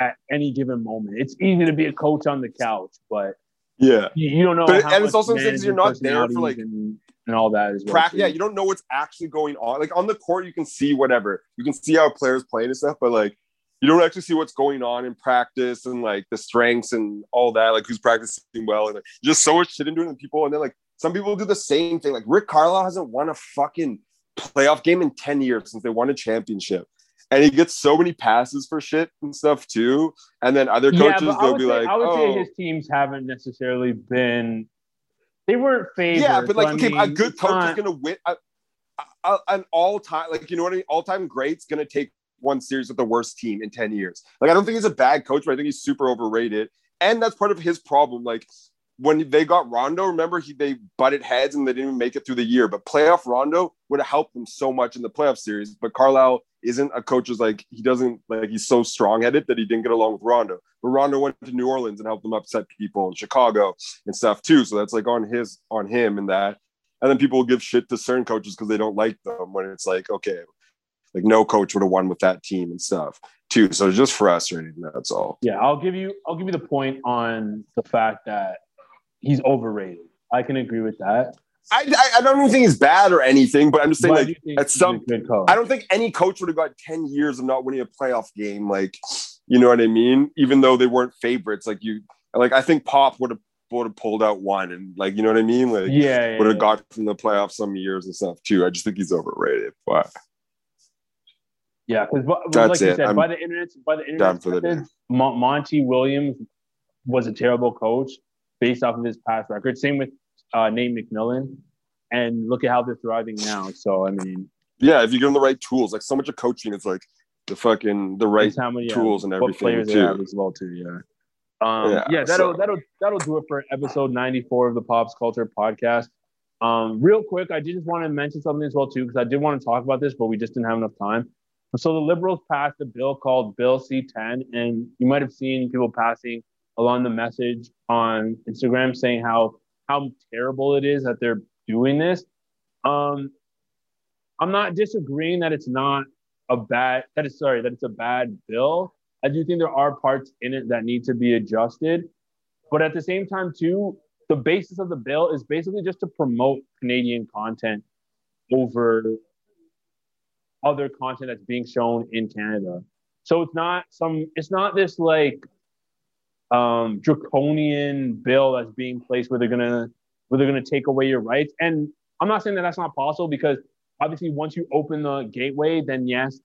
at any given moment. It's easy to be a coach on the couch, but yeah you, you don't know. But- and it's also since you're not there for, like, and, and all that as well. Too. yeah, you don't know what's actually going on. Like on the court, you can see whatever. You can see how players play and stuff, but like you don't actually see what's going on in practice and like the strengths and all that, like who's practicing well and like, just so much shit into it. And people, and then like some people do the same thing. Like Rick Carlisle hasn't won a fucking playoff game in 10 years since they won a championship. And he gets so many passes for shit and stuff too. And then other coaches, I they'll be say, like, I would say oh, his teams haven't necessarily been. They weren't favored. Yeah, but like, so, I mean, a good coach not- is gonna win. A, a, an all time, like you know what I mean. All time great's gonna take one series with the worst team in ten years. Like I don't think he's a bad coach, but I think he's super overrated, and that's part of his problem. Like when they got Rondo, remember he they butted heads and they didn't even make it through the year. But playoff Rondo would have helped them so much in the playoff series. But Carlisle isn't a coach who's like he doesn't like he's so strong headed that he didn't get along with Rondo. But Rondo went to New Orleans and helped them upset people in Chicago and stuff too. So that's like on his on him and that. And then people will give shit to certain coaches because they don't like them when it's like, okay, like no coach would have won with that team and stuff too. So it's just frustrating. That's all. Yeah, I'll give you I'll give you the point on the fact that he's overrated. I can agree with that. I, I, I don't even think he's bad or anything, but I'm just saying like at some a good coach. I don't think any coach would have got 10 years of not winning a playoff game. Like, you know what I mean? Even though they weren't favorites, like you like I think Pop would have would have pulled out one and like you know what I mean? Like Yeah, yeah, would have yeah. got from the playoffs some years and stuff too. I just think he's overrated. But Yeah, because like you it. said, I'm by the internet, by the internet, the Monty Williams was a terrible coach based off of his past record. Same with uh, Nate McMillan, and look at how they're thriving now. So I mean, yeah, if you give them the right tools, like so much of coaching, it's like the fucking the right how many yeah, tools and what everything players they too. as well too. Yeah. Um, Yeah, yeah, that'll so- that'll that'll do it for episode ninety four of the Pops Culture Podcast. Um, real quick, I did just want to mention something as well too because I did want to talk about this, but we just didn't have enough time. So the Liberals passed a bill called Bill C10, and you might have seen people passing along the message on Instagram saying how how terrible it is that they're doing this. Um, I'm not disagreeing that it's not a bad that is sorry that it's a bad bill. I do think there are parts in it that need to be adjusted, but at the same time too, the basis of the bill is basically just to promote Canadian content over other content that's being shown in Canada. So it's not some it's not this like um draconian bill that's being placed where they're gonna where they're gonna take away your rights. And I'm not saying that that's not possible because obviously once you open the gateway, then yes,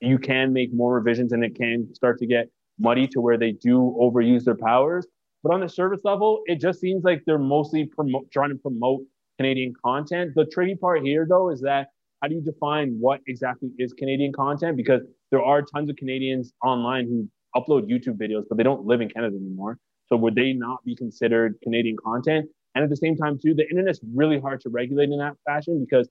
you can make more revisions and it can start to get muddy to where they do overuse their powers. But on the service level, it just seems like they're mostly trying to promote Canadian content. The tricky part here, though, is that how do you define what exactly is Canadian content? Because there are tons of Canadians online who upload YouTube videos, but they don't live in Canada anymore. So would they not be considered Canadian content? And at the same time, too, the internet's really hard to regulate in that fashion because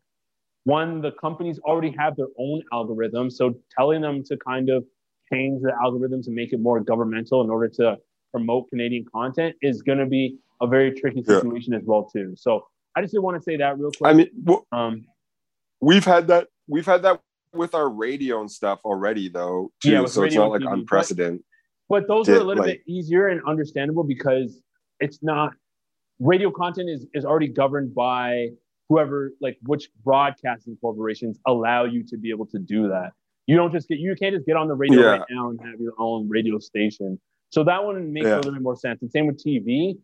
one, the companies already have their own algorithms. So telling them to kind of change the algorithms and make it more governmental in order to promote Canadian content is going to be a very tricky Yeah. situation as well, too. So I just want to say that real quick. I mean, well, um, we've had that. We've had that with our radio and stuff already, though. Too, Yeah, so it's not like TV, unprecedented. But those are a little like- bit easier and understandable because it's not radio content is is already governed by whoever like which broadcasting corporations allow you to be able to do that. You don't just get you can't just get on the radio Yeah. right now and have your own radio station. So that one makes Yeah. a little bit more sense. And same with TV.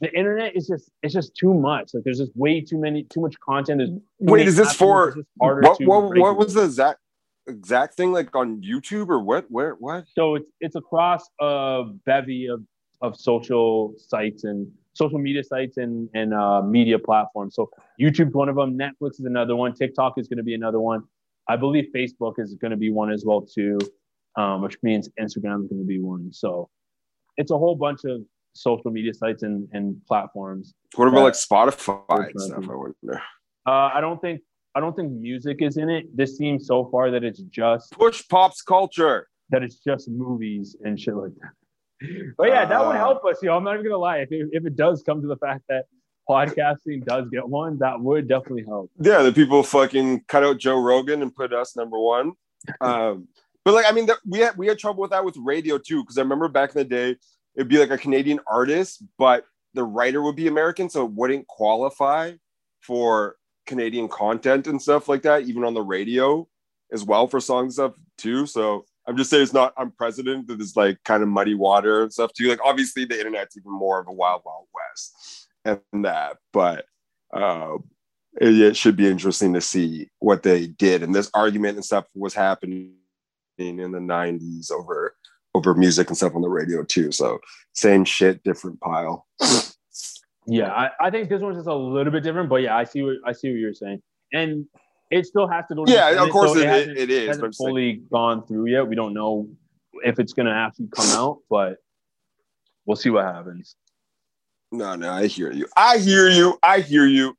The internet is just it's just too much. Like there's just way too many too much content. There's Wait, is this for It's just harder what? What, what was the exact exact thing like on YouTube or what? Where? What? So it's it's across a bevy of, of social sites and social media sites and and uh, media platforms. So YouTube's one of them. Netflix is another one. TikTok is going to be another one. I believe Facebook is going to be one as well too, um, which means Instagram is going to be one. So it's a whole bunch of social media sites and, and platforms. What about like Spotify and stuff? I wonder. Uh, I don't think I don't think music is in it. This seems so far that it's just Push pops culture. that it's just movies and shit like that. *laughs* But yeah, that would Uh, help us. Yo, I'm not even gonna lie. If it, if it does come to the fact that podcasting does get one, that would definitely help. Yeah, the people fucking cut out Joe Rogan and put us number one. *laughs* Um, but like, I mean, that we had we had trouble with that with radio too, because I remember back in the day, it'd be like a Canadian artist, but the writer would be American, so it wouldn't qualify for Canadian content and stuff like that, even on the radio as well for songs stuff too. So I'm just saying it's not unprecedented. It's like kind of muddy water and stuff too. Like obviously the internet's even more of a wild, wild west and that, but uh, it, it should be interesting to see what they did. And this argument and stuff was happening in the 90s over over music and stuff on the radio too. So same shit, different pile. Yeah, I, I think this one's just a little bit different, but yeah, I see what I see what you're saying, and it still has to go. To the Yeah, of course so it- hasn't- it is, hasn't but I'm saying- fully gone through yet. We don't know if it's gonna actually come out, but we'll see what happens. No, no, I hear you. I hear you. I hear you.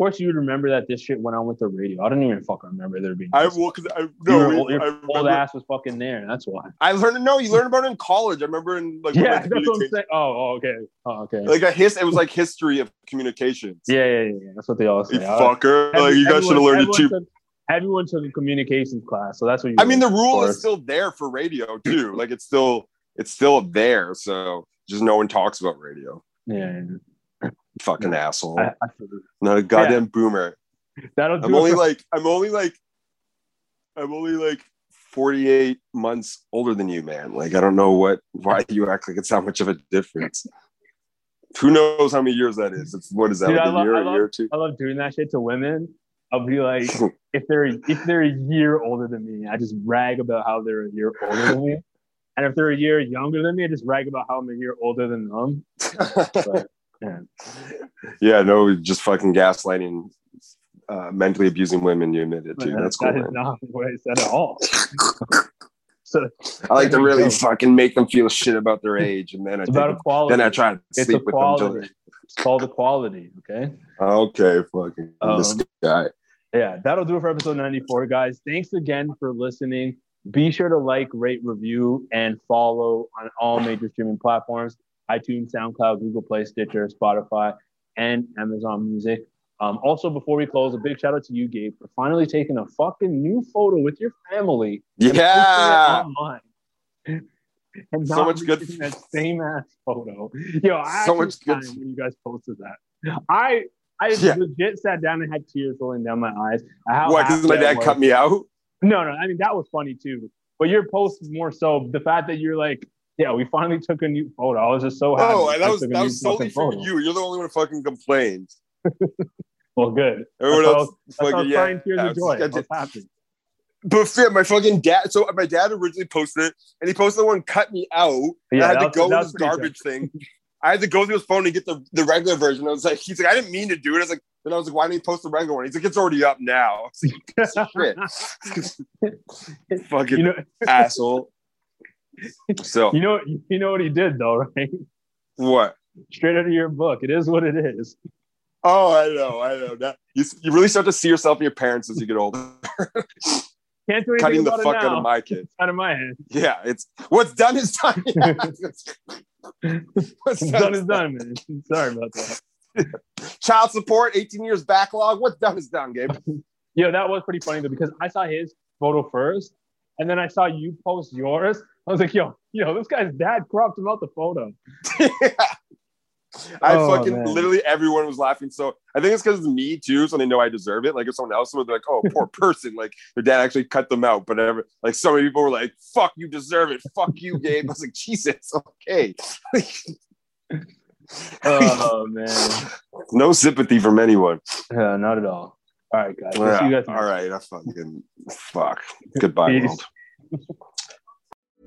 Of course, you would remember that this shit went on with the radio. I don't even fucking remember there being. I will because I your, no, old- your I, old remember- ass was fucking there. That's why. I learned no, you learned about it in college. I remember in like yeah, that's what I'm saying. Oh, oh, okay. Oh, okay. like a his it was like history of communications. yeah, yeah, yeah, yeah. That's what they all say. You fucker. like you guys should have learned it too. everyone took- Everyone took a communications class, so that's what you. I mean, the rule is still there for radio too. like it's still it's still there. So just no one talks about radio. Yeah, Fucking asshole. I, I. Not a goddamn boomer. *laughs* that'll do I'm only for- like I'm only like I'm only like 48 months older than you, man. Like I don't know what why you act like it's that much of a difference. Who knows how many years that is? It's what is that Dude, like I a love- year, I love- year or two? I love doing that shit to women. I'll be like, *laughs* if they're if they're a year older than me, I just rag about how they're a year older than me. *laughs* And if they're a year younger than me, I just rag about how I'm a year older than them. But, yeah. *laughs* yeah, no, just fucking gaslighting, uh, mentally abusing women. You admitted to. That's cool. that is man. not what I said at all. *laughs* so I like to really go. fucking make them feel shit about their age, and then I It's about take- equality. then I try to It's sleep with them. till- equality. It's called equality. Okay. Okay, fucking this Um, guy. yeah, that'll do it for episode 94, guys. Thanks again for listening. Be sure to like, rate, review, and follow on all major streaming platforms iTunes, SoundCloud, Google Play, Stitcher, Spotify, and Amazon Music. Um, also, before we close, a big shout out to you, Gabe, for finally taking a fucking new photo with your family. and Yeah. online. *laughs* And So much good- that same ass photo. Yo, I So much good- when you guys posted that. I I Yeah. legit sat down and had tears rolling down my eyes. How What? Because my dad was. cut me out. No, no. I mean that was funny too. But your post is more so the fact that you're like, yeah, we finally took a new photo. I was just so oh, happy. Oh, that was that was solely for photo. you. You're the only one who fucking complained. *laughs* Well, good. Everyone That's else, was- that's why I was fucking yeah. tears I of was- joy. I was happy. But yeah, my fucking dad. So my dad originally posted it, and he posted the one cut me out. Yeah, I had that to was- go with this garbage thing. *laughs* I had to go through his phone and get the, the regular version. I was like, he's like, I didn't mean to do it. I was like, Then I was like, why didn't he post the regular one? He's like, it's already up now. *laughs* Shit. Fucking You know, asshole. So you know, you know what he did though, *laughs* right? what? Straight out of your book. It is what it is. Oh, I know, I know. That you, you really start to see yourself and your parents as you get older. *laughs* Can't do anything Cutting the about fuck it out of my kid. Out of my hand. Yeah, it's what's done is done. *laughs* what's It's done is done, man. Sorry about that. Child support, 18 years backlog. What's done is done, Gabe. Yeah, that was pretty funny though because I saw his photo first, and then I saw you post yours. I was like, yo, yo, this guy's dad cropped him out the photo. *laughs* I Oh, fucking man. literally everyone was laughing. So I think it's because it's me too. So they know I deserve it. Like if someone else would be like, oh, poor *laughs* person, like their dad actually cut them out. But ever, like so many people were like, fuck, you deserve it. Fuck you, Gabe. I was like, Jesus, *laughs* okay. Oh man, no sympathy from anyone. yeah, not at all. All right, guys. We'll see you Yeah, guys all right, I fucking fuck. Goodbye, world.